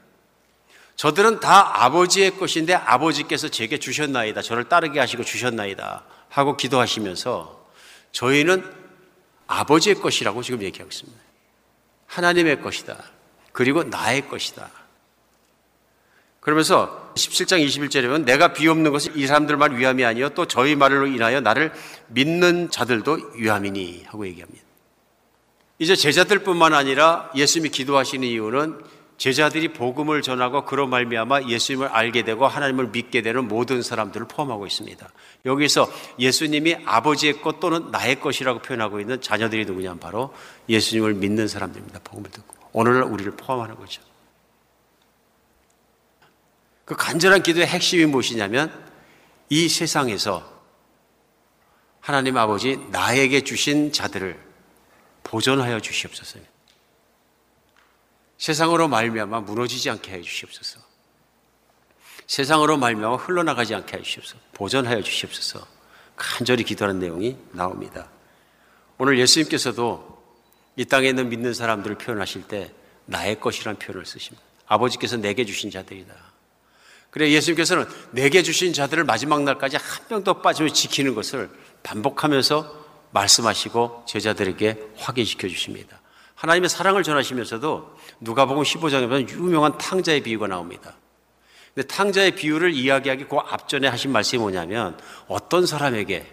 저들은 다 아버지의 것인데 아버지께서 제게 주셨나이다. 저를 따르게 하시고 주셨나이다. 하고 기도하시면서 저희는 아버지의 것이라고 지금 얘기하고 있습니다. 하나님의 것이다. 그리고 나의 것이다. 그러면서 17장 21절에 보면 내가 비옵는 것은 이 사람들 말 위함이 아니요 또 저희 말로 인하여 나를 믿는 자들도 위함이니 하고 얘기합니다. 이제 제자들뿐만 아니라 예수님이 기도하시는 이유는 제자들이 복음을 전하고 그로 말미암아 예수님을 알게 되고 하나님을 믿게 되는 모든 사람들을 포함하고 있습니다. 여기서 예수님이 아버지의 것 또는 나의 것이라고 표현하고 있는 자녀들이 누구냐면 바로 예수님을 믿는 사람들입니다. 복음을 듣고 오늘날 우리를 포함하는 거죠. 그 간절한 기도의 핵심이 무엇이냐면 이 세상에서 하나님 아버지 나에게 주신 자들을 보존하여 주시옵소서. 세상으로 말미암아 무너지지 않게 해 주시옵소서. 세상으로 말미암아 흘러나가지 않게 해 주시옵소서. 보존하여 주시옵소서. 간절히 기도하는 내용이 나옵니다. 오늘 예수님께서도 이 땅에 있는 믿는 사람들을 표현하실 때 나의 것이라는 표현을 쓰십니다. 아버지께서 내게 주신 자들이다. 그래 예수님께서는 내게 주신 자들을 마지막 날까지 한 명도 빠지면 지키는 것을 반복하면서 말씀하시고 제자들에게 확인시켜 주십니다. 하나님의 사랑을 전하시면서도 누가복음 15장에 보면 유명한 탕자의 비유가 나옵니다. 근데 탕자의 비유를 이야기하기 그 앞전에 하신 말씀이 뭐냐면 어떤 사람에게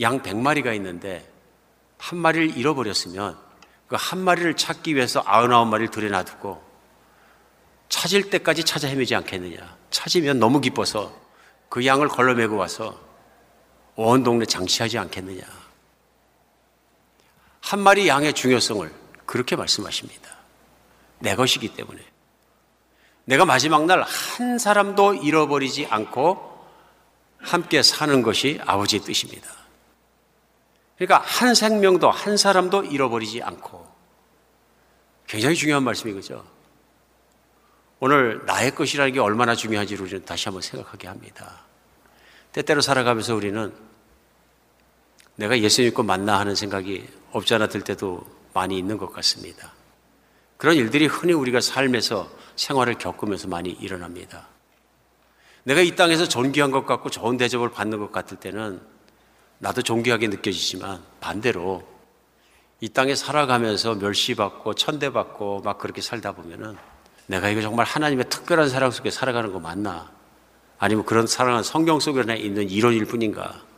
양 100마리가 있는데 한 마리를 잃어버렸으면 그 한 마리를 찾기 위해서 99마리를 들여놔두고 찾을 때까지 찾아 헤매지 않겠느냐. 찾으면 너무 기뻐서 그 양을 걸러매고 와서 온 동네 장치하지 않겠느냐. 한 마리 양의 중요성을 그렇게 말씀하십니다. 내 것이기 때문에. 내가 마지막 날 한 사람도 잃어버리지 않고 함께 사는 것이 아버지의 뜻입니다. 그러니까 한 생명도 한 사람도 잃어버리지 않고 굉장히 중요한 말씀이 그죠. 오늘 나의 것이라는 게 얼마나 중요한지를 우리는 다시 한번 생각하게 합니다. 때때로 살아가면서 우리는 내가 예수 믿고 만나 하는 생각이 없지 않아 들 때도 많이 있는 것 같습니다. 그런 일들이 흔히 우리가 삶에서 생활을 겪으면서 많이 일어납니다. 내가 이 땅에서 존귀한 것 같고 좋은 대접을 받는 것 같을 때는 나도 존귀하게 느껴지지만 반대로 이 땅에 살아가면서 멸시받고 천대받고 막 그렇게 살다 보면은 내가 이거 정말 하나님의 특별한 사랑 속에 살아가는 거 맞나? 아니면 그런 사랑은 성경 속에 있는 이론일 뿐인가?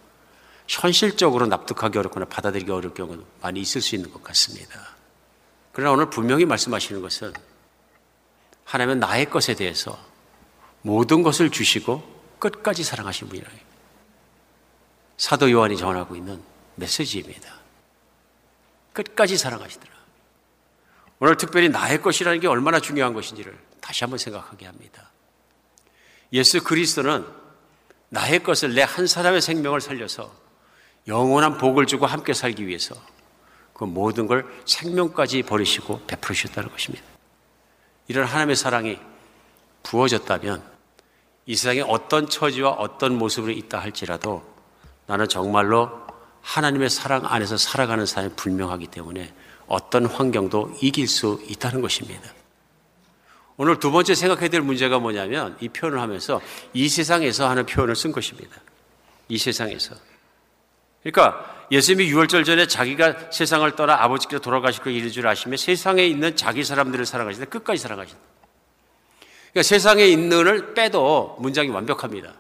현실적으로 납득하기 어렵거나 받아들이기 어려울 경우는 많이 있을 수 있는 것 같습니다. 그러나 오늘 분명히 말씀하시는 것은 하나님은 나의 것에 대해서 모든 것을 주시고 끝까지 사랑하신 분이라. 사도 요한이 전하고 있는 메시지입니다. 끝까지 사랑하시더라. 오늘 특별히 나의 것이라는 게 얼마나 중요한 것인지를 다시 한번 생각하게 합니다. 예수 그리스도는 나의 것을 내 한 사람의 생명을 살려서 영원한 복을 주고 함께 살기 위해서 그 모든 걸 생명까지 버리시고 베풀으셨다는 것입니다. 이런 하나님의 사랑이 부어졌다면 이 세상에 어떤 처지와 어떤 모습으로 있다 할지라도 나는 정말로 하나님의 사랑 안에서 살아가는 사람이 분명하기 때문에 어떤 환경도 이길 수 있다는 것입니다. 오늘 두 번째 생각해야 될 문제가 뭐냐면 이 표현을 하면서 이 세상에서 하는 표현을 쓴 것입니다. 이 세상에서. 그러니까 예수님이 6월절 전에 자기가 세상을 떠나 아버지께로 돌아가실 그 일인 줄 아시며 세상에 있는 자기 사람들을 사랑하시는데 끝까지 사랑하신다. 그러니까 세상에 있는을 빼도 문장이 완벽합니다.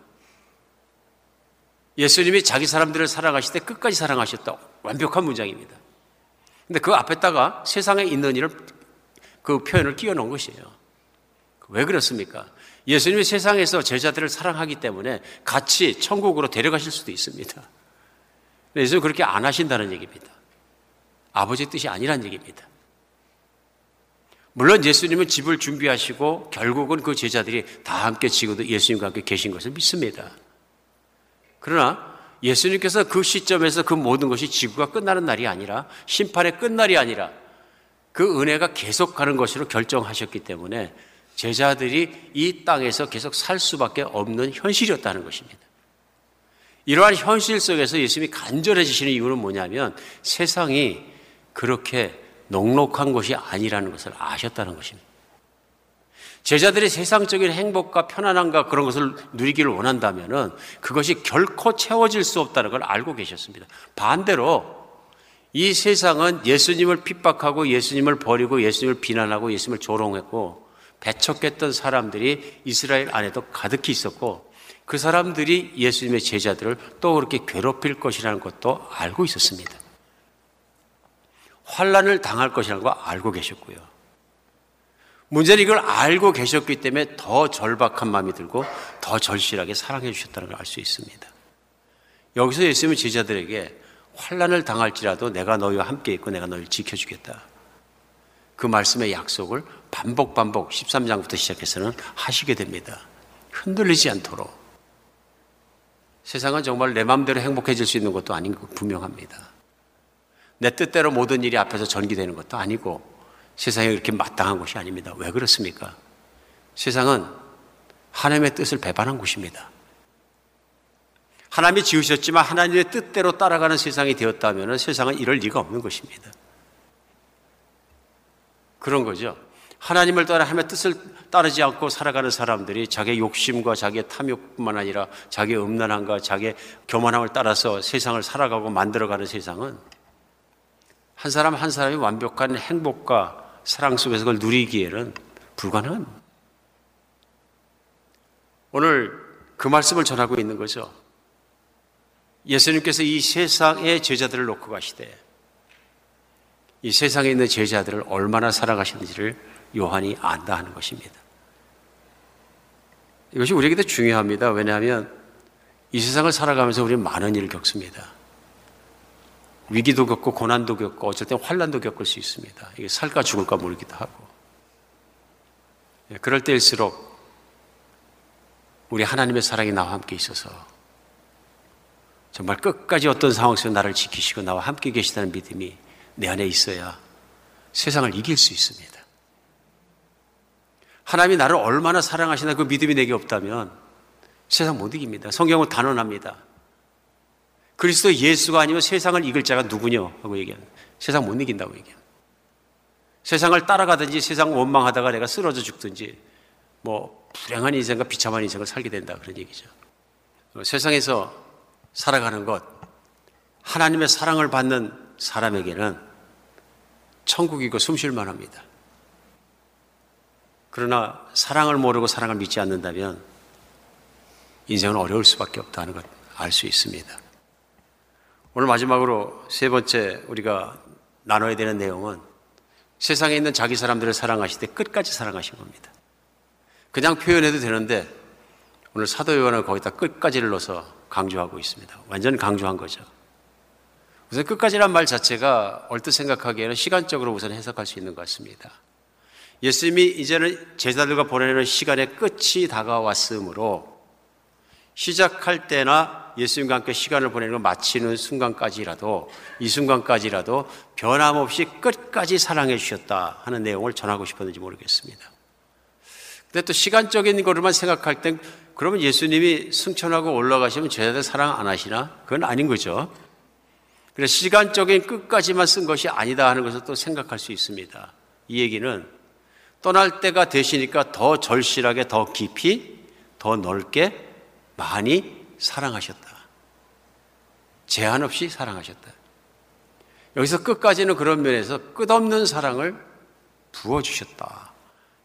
예수님이 자기 사람들을 사랑하실 때 끝까지 사랑하셨다. 완벽한 문장입니다. 근데 그 앞에다가 세상에 있는 일을 그 표현을 끼워 넣은 것이에요. 왜 그렇습니까? 예수님이 세상에서 제자들을 사랑하기 때문에 같이 천국으로 데려가실 수도 있습니다. 예수님 그렇게 안 하신다는 얘기입니다. 아버지의 뜻이 아니란 얘기입니다. 물론 예수님은 집을 준비하시고 결국은 그 제자들이 다 함께 지금도 예수님과 함께 계신 것을 믿습니다. 그러나 예수님께서 그 시점에서 그 모든 것이 지구가 끝나는 날이 아니라 심판의 끝날이 아니라 그 은혜가 계속 가는 것으로 결정하셨기 때문에 제자들이 이 땅에서 계속 살 수밖에 없는 현실이었다는 것입니다. 이러한 현실 속에서 예수님이 간절해지시는 이유는 뭐냐면 세상이 그렇게 녹록한 것이 아니라는 것을 아셨다는 것입니다. 제자들이 세상적인 행복과 편안함과 그런 것을 누리기를 원한다면 그것이 결코 채워질 수 없다는 걸 알고 계셨습니다. 반대로 이 세상은 예수님을 핍박하고 예수님을 버리고 예수님을 비난하고 예수님을 조롱했고 배척했던 사람들이 이스라엘 안에도 가득히 있었고 그 사람들이 예수님의 제자들을 또 그렇게 괴롭힐 것이라는 것도 알고 있었습니다. 환란을 당할 것이라는 거 알고 계셨고요. 문제는 이걸 알고 계셨기 때문에 더 절박한 마음이 들고 더 절실하게 사랑해 주셨다는 걸 알 수 있습니다. 여기서 예수님은 제자들에게 환란을 당할지라도 내가 너희와 함께 있고 내가 너희를 지켜주겠다. 그 말씀의 약속을 반복 반복 13장부터 시작해서는 하시게 됩니다. 흔들리지 않도록. 세상은 정말 내 마음대로 행복해질 수 있는 것도 아닌 거 분명합니다. 내 뜻대로 모든 일이 앞에서 전기되는 것도 아니고 세상에 그렇게 마땅한 곳이 아닙니다. 왜 그렇습니까? 세상은 하나님의 뜻을 배반한 곳입니다. 하나님이 지으셨지만 하나님의 뜻대로 따라가는 세상이 되었다면 세상은 이럴 리가 없는 것입니다. 그런 거죠. 하나님을 따라 하나님의 뜻을 따르지 않고 살아가는 사람들이 자기의 욕심과 자기의 탐욕뿐만 아니라 자기의 음란함과 자기의 교만함을 따라서 세상을 살아가고 만들어가는 세상은 한 사람 한 사람이 완벽한 행복과 사랑 속에서 그걸 누리기에는 불가능한 오늘 그 말씀을 전하고 있는 거죠. 예수님께서 이 세상의 제자들을 놓고 가시되 이 세상에 있는 제자들을 얼마나 사랑하시는지를 요한이 안다 하는 것입니다. 이것이 우리에게도 중요합니다. 왜냐하면 이 세상을 살아가면서 우리는 많은 일을 겪습니다. 위기도 겪고 고난도 겪고 때 환란도 겪을 수 있습니다. 이게 살까 죽을까 모르기도 하고 예, 그럴 때일수록 우리 하나님의 사랑이 나와 함께 있어서 정말 끝까지 어떤 상황 속에 나를 지키시고 나와 함께 계시다는 믿음이 내 안에 있어야 세상을 이길 수 있습니다. 하나님이 나를 얼마나 사랑하시나 그 믿음이 내게 없다면 세상 못 이깁니다. 성경은 단언합니다. 그리스도 예수가 아니면 세상을 이길 자가 누구냐 하고 얘기합니다. 세상 못 이긴다고 얘기합니다. 세상을 따라가든지 세상 원망하다가 내가 쓰러져 죽든지 뭐 불행한 인생과 비참한 인생을 살게 된다 그런 얘기죠. 세상에서 살아가는 것 하나님의 사랑을 받는 사람에게는 천국이고 숨쉴 만합니다. 그러나 사랑을 모르고 사랑을 믿지 않는다면 인생은 어려울 수밖에 없다는 걸알수 있습니다. 오늘 마지막으로 세 번째 우리가 나눠야 되는 내용은 세상에 있는 자기 사람들을 사랑하실 때 끝까지 사랑하신 겁니다. 그냥 표현해도 되는데 오늘 사도 요한은 거기다 끝까지를 넣어서 강조하고 있습니다. 완전 강조한 거죠. 우선 끝까지란 말 자체가 얼뜻 생각하기에는 시간적으로 우선 해석할 수 있는 것 같습니다. 예수님이 이제는 제자들과 보내는 시간의 끝이 다가왔으므로 시작할 때나 예수님과 함께 시간을 보내는 걸 마치는 순간까지라도 이 순간까지라도 변함없이 끝까지 사랑해 주셨다 하는 내용을 전하고 싶었는지 모르겠습니다. 근데 또 시간적인 거로만 생각할 땐 그러면 예수님이 승천하고 올라가시면 제자들 사랑 안 하시나? 그건 아닌 거죠. 그래서 시간적인 끝까지만 쓴 것이 아니다 하는 것을 또 생각할 수 있습니다. 이 얘기는 떠날 때가 되시니까 더 절실하게, 더 깊이, 더 넓게 많이 사랑하셨다. 제한 없이 사랑하셨다. 여기서 끝까지는 그런 면에서 끝없는 사랑을 부어주셨다.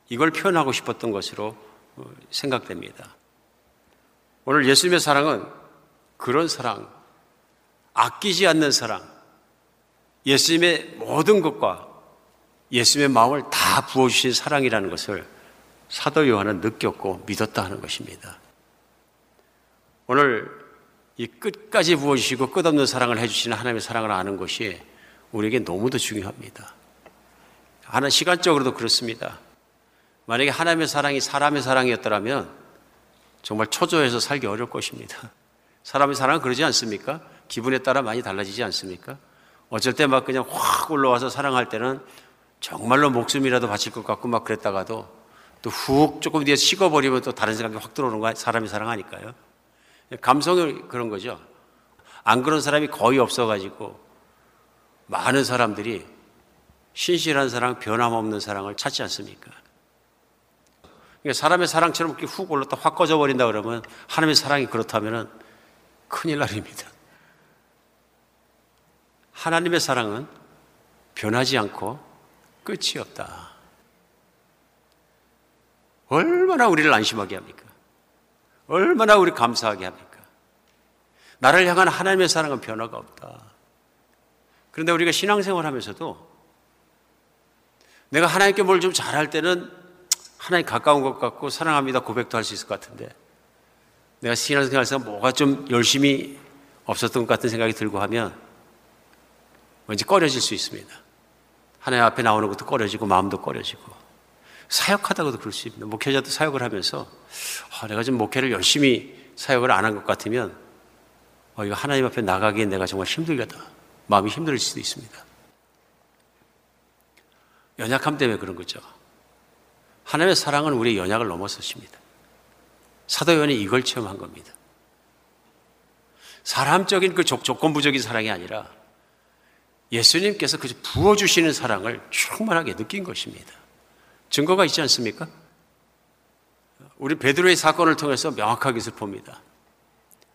이걸 표현하고 싶었던 것으로 어, 생각됩니다. 오늘 예수님의 사랑은 그런 사랑, 아끼지 않는 사랑, 예수님의 모든 것과 예수님의 마음을 다 부어주신 사랑이라는 것을 사도 요한은 느꼈고 믿었다 하는 것입니다. 오늘 이 끝까지 부어주시고 끝없는 사랑을 해주시는 하나님의 사랑을 아는 것이 우리에게 너무도 중요합니다. 하나 시간적으로도 그렇습니다. 만약에 하나님의 사랑이 사람의 사랑이었더라면 정말 초조해서 살기 어려울 것입니다. 사람의 사랑은 그러지 않습니까? 기분에 따라 많이 달라지지 않습니까? 어쩔 때 막 그냥 확 올라와서 사랑할 때는 정말로 목숨이라도 바칠 것 같고 막 그랬다가도 또 훅 조금 뒤에 식어버리면 또 다른 생각이 확 들어오는 거 사람이 사랑하니까요. 감성이 그런 거죠. 안 그런 사람이 거의 없어가지고 많은 사람들이 신실한 사랑, 변함없는 사랑을 찾지 않습니까? 그러니까 사람의 사랑처럼 이렇게 훅 올랐다 확 꺼져버린다 그러면 하나님의 사랑이 그렇다면 큰일 날입니다. 하나님의 사랑은 변하지 않고 끝이 없다. 얼마나 우리를 안심하게 합니까? 얼마나 우리 감사하게 합니까? 나를 향한 하나님의 사랑은 변화가 없다. 그런데 우리가 신앙생활 하면서도 내가 하나님께 뭘 좀 잘할 때는 하나님 가까운 것 같고 사랑합니다 고백도 할 수 있을 것 같은데 내가 신앙생활에서 뭐가 좀 열심히 없었던 것 같은 생각이 들고 하면 왠지 꺼려질 수 있습니다. 하나님 앞에 나오는 것도 꺼려지고 마음도 꺼려지고 사역하다가도 그럴 수 있습니다. 목회자도 사역을 하면서 아, 내가 좀 목회를 열심히 사역을 안 한 것 같으면 어, 이거 하나님 앞에 나가기엔 내가 정말 힘들겠다. 마음이 힘들 수도 있습니다. 연약함 때문에 그런 거죠. 하나님의 사랑은 우리의 연약을 넘어서십니다. 사도 요한이 이걸 체험한 겁니다. 사람적인 그 조건부적인 사랑이 아니라 예수님께서 그 부어주시는 사랑을 충만하게 느낀 것입니다. 증거가 있지 않습니까? 우리 베드로의 사건을 통해서 명확하게 슬픕니다.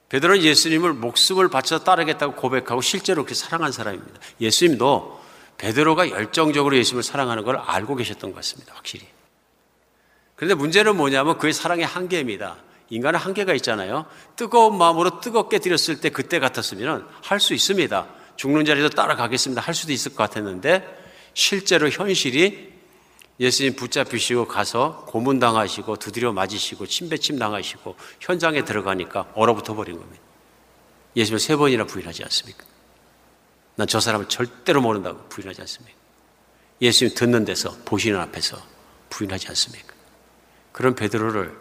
베드로는 예수님을 목숨을 바쳐 따르겠다고 고백하고 실제로 그렇게 사랑한 사람입니다. 예수님도 베드로가 열정적으로 예수님을 사랑하는 걸 알고 계셨던 것 같습니다. 확실히. 그런데 문제는 뭐냐면 그의 사랑의 한계입니다. 인간은 한계가 있잖아요. 뜨거운 마음으로 뜨겁게 드렸을 때 그때 같았으면 할 수 있습니다. 죽는 자리도 따라가겠습니다. 할 수도 있을 것 같았는데 실제로 현실이 예수님 붙잡히시고 가서 고문당하시고 두드려 맞으시고 침배침 당하시고 현장에 들어가니까 얼어붙어 버린 겁니다. 예수님 세 번이나 부인하지 않습니까? 난 저 사람을 절대로 모른다고 부인하지 않습니까? 예수님 듣는 데서 보시는 앞에서 부인하지 않습니까? 그런 베드로를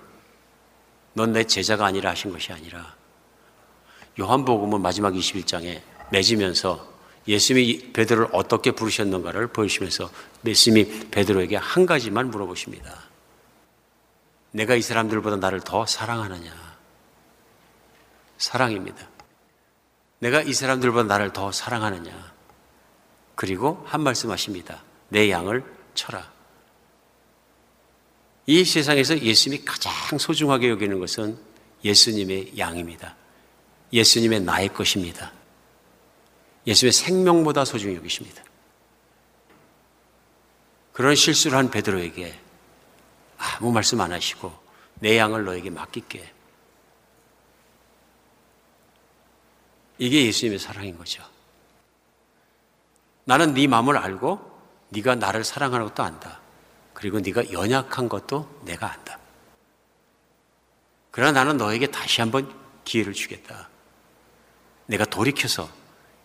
넌 내 제자가 아니라 하신 것이 아니라 요한복음은 마지막 21장에 맺으면서 예수님이 베드로를 어떻게 부르셨는가를 보여주시면서 예수님이 베드로에게 한 가지만 물어보십니다. 내가 이 사람들보다 나를 더 사랑하느냐? 사랑입니다. 내가 이 사람들보다 나를 더 사랑하느냐? 그리고 한 말씀 하십니다. 내 양을 쳐라. 이 세상에서 예수님이 가장 소중하게 여기는 것은 예수님의 양입니다. 예수님의 나의 것입니다. 예수님의 생명보다 소중히 여기십니다. 그런 실수를 한 베드로에게 아무 말씀 안 하시고 내 양을 너에게 맡길게. 이게 예수님의 사랑인 거죠. 나는 네 마음을 알고 네가 나를 사랑하는 것도 안다. 그리고 네가 연약한 것도 내가 안다. 그러나 나는 너에게 다시 한번 기회를 주겠다. 내가 돌이켜서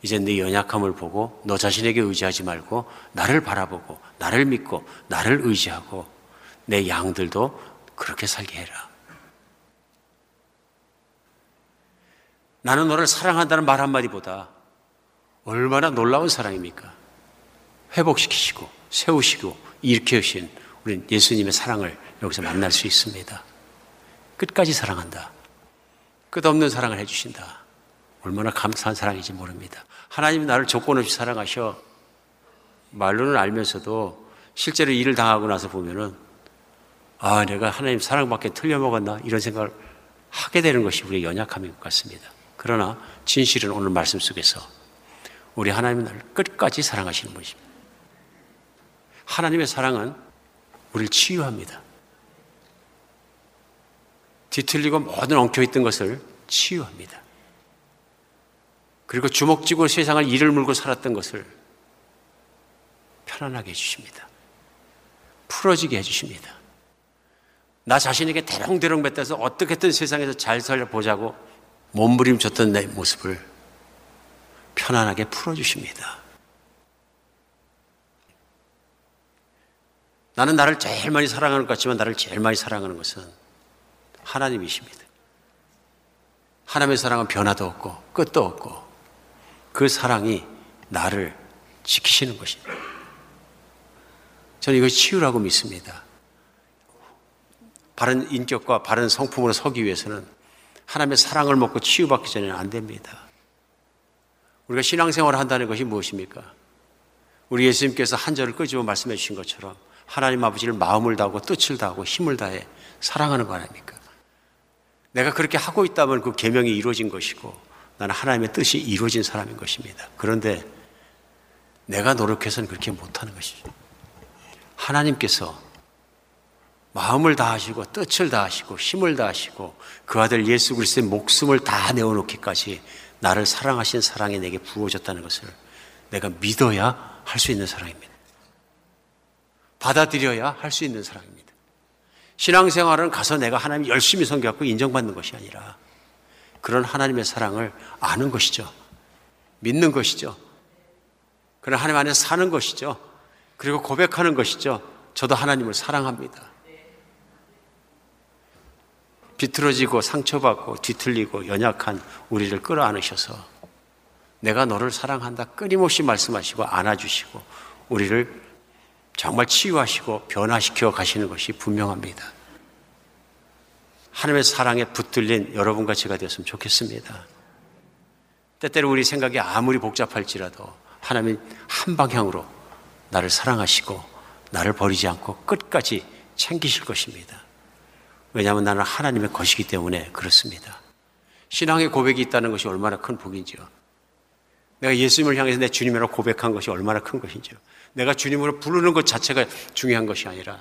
이제 네 연약함을 보고 너 자신에게 의지하지 말고 나를 바라보고 나를 믿고 나를 의지하고 내 양들도 그렇게 살게 해라. 나는 너를 사랑한다는 말 한마디보다 얼마나 놀라운 사랑입니까? 회복시키시고 세우시고 일으키신 우리 예수님의 사랑을 여기서 만날 수 있습니다. 끝까지 사랑한다. 끝없는 사랑을 해주신다. 얼마나 감사한 사랑인지 모릅니다. 하나님이 나를 조건 없이 사랑하셔. 말로는 알면서도 실제로 일을 당하고 나서 보면은 아, 내가 하나님 사랑밖에 틀려먹었나? 이런 생각을 하게 되는 것이 우리의 연약함인 것 같습니다. 그러나 진실은 오늘 말씀 속에서 우리 하나님은 나를 끝까지 사랑하시는 분이십니다. 하나님의 사랑은 우리를 치유합니다. 뒤틀리고 모든 엉켜있던 것을 치유합니다. 그리고 주먹쥐고 세상을 이를 물고 살았던 것을 편안하게 해주십니다. 풀어지게 해주십니다. 나 자신에게 대롱대롱 뱉어서 어떻게든 세상에서 잘 살려보자고 몸부림쳤던 내 모습을 편안하게 풀어주십니다. 나는 나를 제일 많이 사랑하는 것 같지만 나를 제일 많이 사랑하는 것은 하나님이십니다. 하나님의 사랑은 변화도 없고 끝도 없고 그 사랑이 나를 지키시는 것입니다. 저는 이걸 치유라고 믿습니다. 바른 인격과 바른 성품으로 서기 위해서는 하나님의 사랑을 먹고 치유받기 전에는 안 됩니다. 우리가 신앙생활을 한다는 것이 무엇입니까? 우리 예수님께서 한 절을 끄집어 말씀해 주신 것처럼 하나님 아버지를 마음을 다하고 뜻을 다하고 힘을 다해 사랑하는 거 아닙니까? 내가 그렇게 하고 있다면 그 계명이 이루어진 것이고 나는 하나님의 뜻이 이루어진 사람인 것입니다. 그런데 내가 노력해서는 그렇게 못하는 것이죠. 하나님께서 마음을 다하시고 뜻을 다하시고 힘을 다하시고 그 아들 예수 그리스도의 목숨을 다 내어놓기까지 나를 사랑하신 사랑이 내게 부어졌다는 것을 내가 믿어야 할 수 있는 사랑입니다. 받아들여야 할 수 있는 사랑입니다. 신앙생활은 가서 내가 하나님 열심히 섬겨갖고 인정받는 것이 아니라 그런 하나님의 사랑을 아는 것이죠. 믿는 것이죠. 그런 하나님 안에 사는 것이죠. 그리고 고백하는 것이죠. 저도 하나님을 사랑합니다. 비틀어지고 상처받고 뒤틀리고 연약한 우리를 끌어안으셔서 내가 너를 사랑한다 끊임없이 말씀하시고 안아주시고 우리를 정말 치유하시고 변화시켜 가시는 것이 분명합니다. 하나님의 사랑에 붙들린 여러분과 제가 되었으면 좋겠습니다. 때때로 우리 생각이 아무리 복잡할지라도 하나님 한 방향으로 나를 사랑하시고 나를 버리지 않고 끝까지 챙기실 것입니다. 왜냐하면 나는 하나님의 것이기 때문에 그렇습니다. 신앙의 고백이 있다는 것이 얼마나 큰 복인지요. 내가 예수님을 향해서 내 주님이라고 고백한 것이 얼마나 큰 것인지요. 내가 주님으로 부르는 것 자체가 중요한 것이 아니라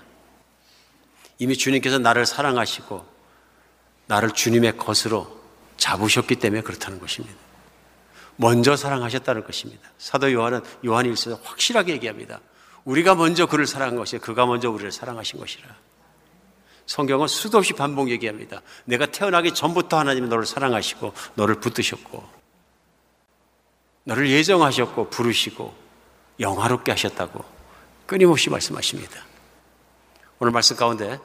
이미 주님께서 나를 사랑하시고 나를 주님의 것으로 잡으셨기 때문에 그렇다는 것입니다. 먼저 사랑하셨다는 것입니다. 사도 요한은 요한 일서에서 확실하게 얘기합니다. 우리가 먼저 그를 사랑한 것이 그가 먼저 우리를 사랑하신 것이라. 성경은 수도 없이 반복 얘기합니다. 내가 태어나기 전부터 하나님이 너를 사랑하시고 너를 붙드셨고 너를 예정하셨고 부르시고 영화롭게 하셨다고 끊임없이 말씀하십니다. 오늘 말씀 가운데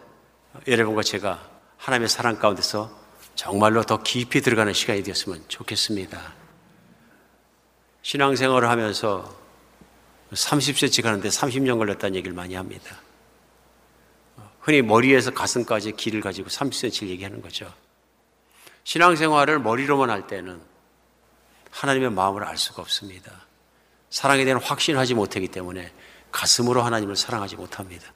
여러분과 제가 하나님의 사랑 가운데서 정말로 더 깊이 들어가는 시간이 되었으면 좋겠습니다. 신앙생활을 하면서 30cm 가는데 30년 걸렸다는 얘기를 많이 합니다. 흔히 머리에서 가슴까지 길을 가지고 30cm 얘기하는 거죠. 신앙생활을 머리로만 할 때는 하나님의 마음을 알 수가 없습니다. 사랑에 대한 확신하지 못하기 때문에 가슴으로 하나님을 사랑하지 못합니다.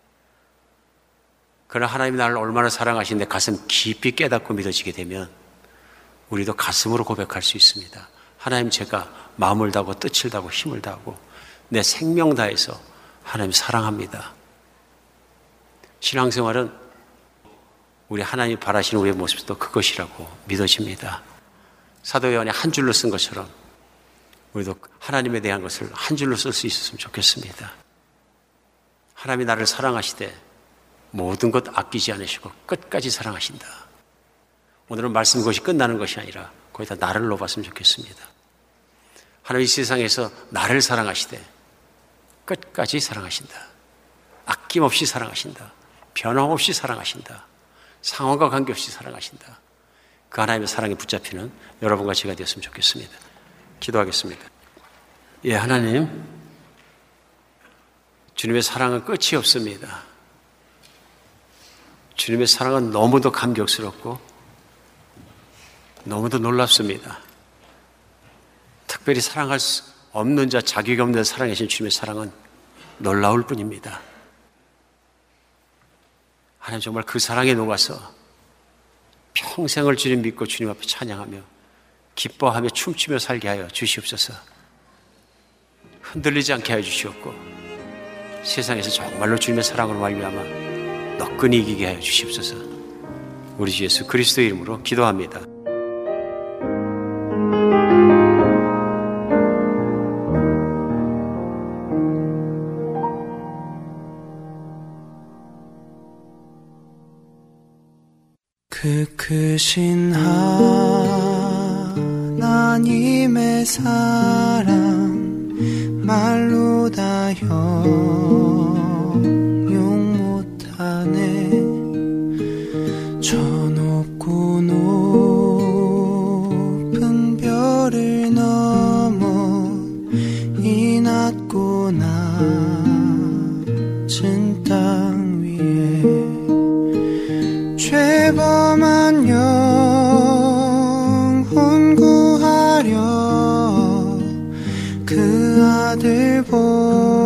그러나 하나님이 나를 얼마나 사랑하시는데 가슴 깊이 깨닫고 믿어지게 되면 우리도 가슴으로 고백할 수 있습니다. 하나님 제가 마음을 다하고 뜻을 다하고 힘을 다하고 내 생명 다해서 하나님 사랑합니다. 신앙생활은 우리 하나님 바라시는 우리의 모습도 그것이라고 믿어집니다. 사도 요한이 한 줄로 쓴 것처럼 우리도 하나님에 대한 것을 한 줄로 쓸 수 있었으면 좋겠습니다. 하나님이 나를 사랑하시되 모든 것 아끼지 않으시고 끝까지 사랑하신다. 오늘은 말씀 것이 끝나는 것이 아니라 거기다 나를 놓았으면 좋겠습니다. 하나님 이 세상에서 나를 사랑하시되 끝까지 사랑하신다. 아낌없이 사랑하신다. 변함없이 사랑하신다. 상황과 관계없이 사랑하신다. 그 하나님의 사랑에 붙잡히는 여러분과 제가 되었으면 좋겠습니다. 기도하겠습니다. 예, 하나님. 주님의 사랑은 끝이 없습니다. 주님의 사랑은 너무도 감격스럽고 너무도 놀랍습니다. 특별히 사랑할 수 없는 자, 자격이 없는 사랑하신 주님의 사랑은 놀라울 뿐입니다. 하나님 정말 그 사랑에 녹아서 평생을 주님 믿고 주님 앞에 찬양하며 기뻐하며 춤추며 살게 하여 주시옵소서. 흔들리지 않게 하여 주시옵고 세상에서 정말로 주님의 사랑으로 말미암아 너끈히 이기게 하여 주시옵소서. 우리 주 예수 그리스도 이름으로 기도합니다. 그 크신 하나님의 사랑 말로 다형 그 아들 보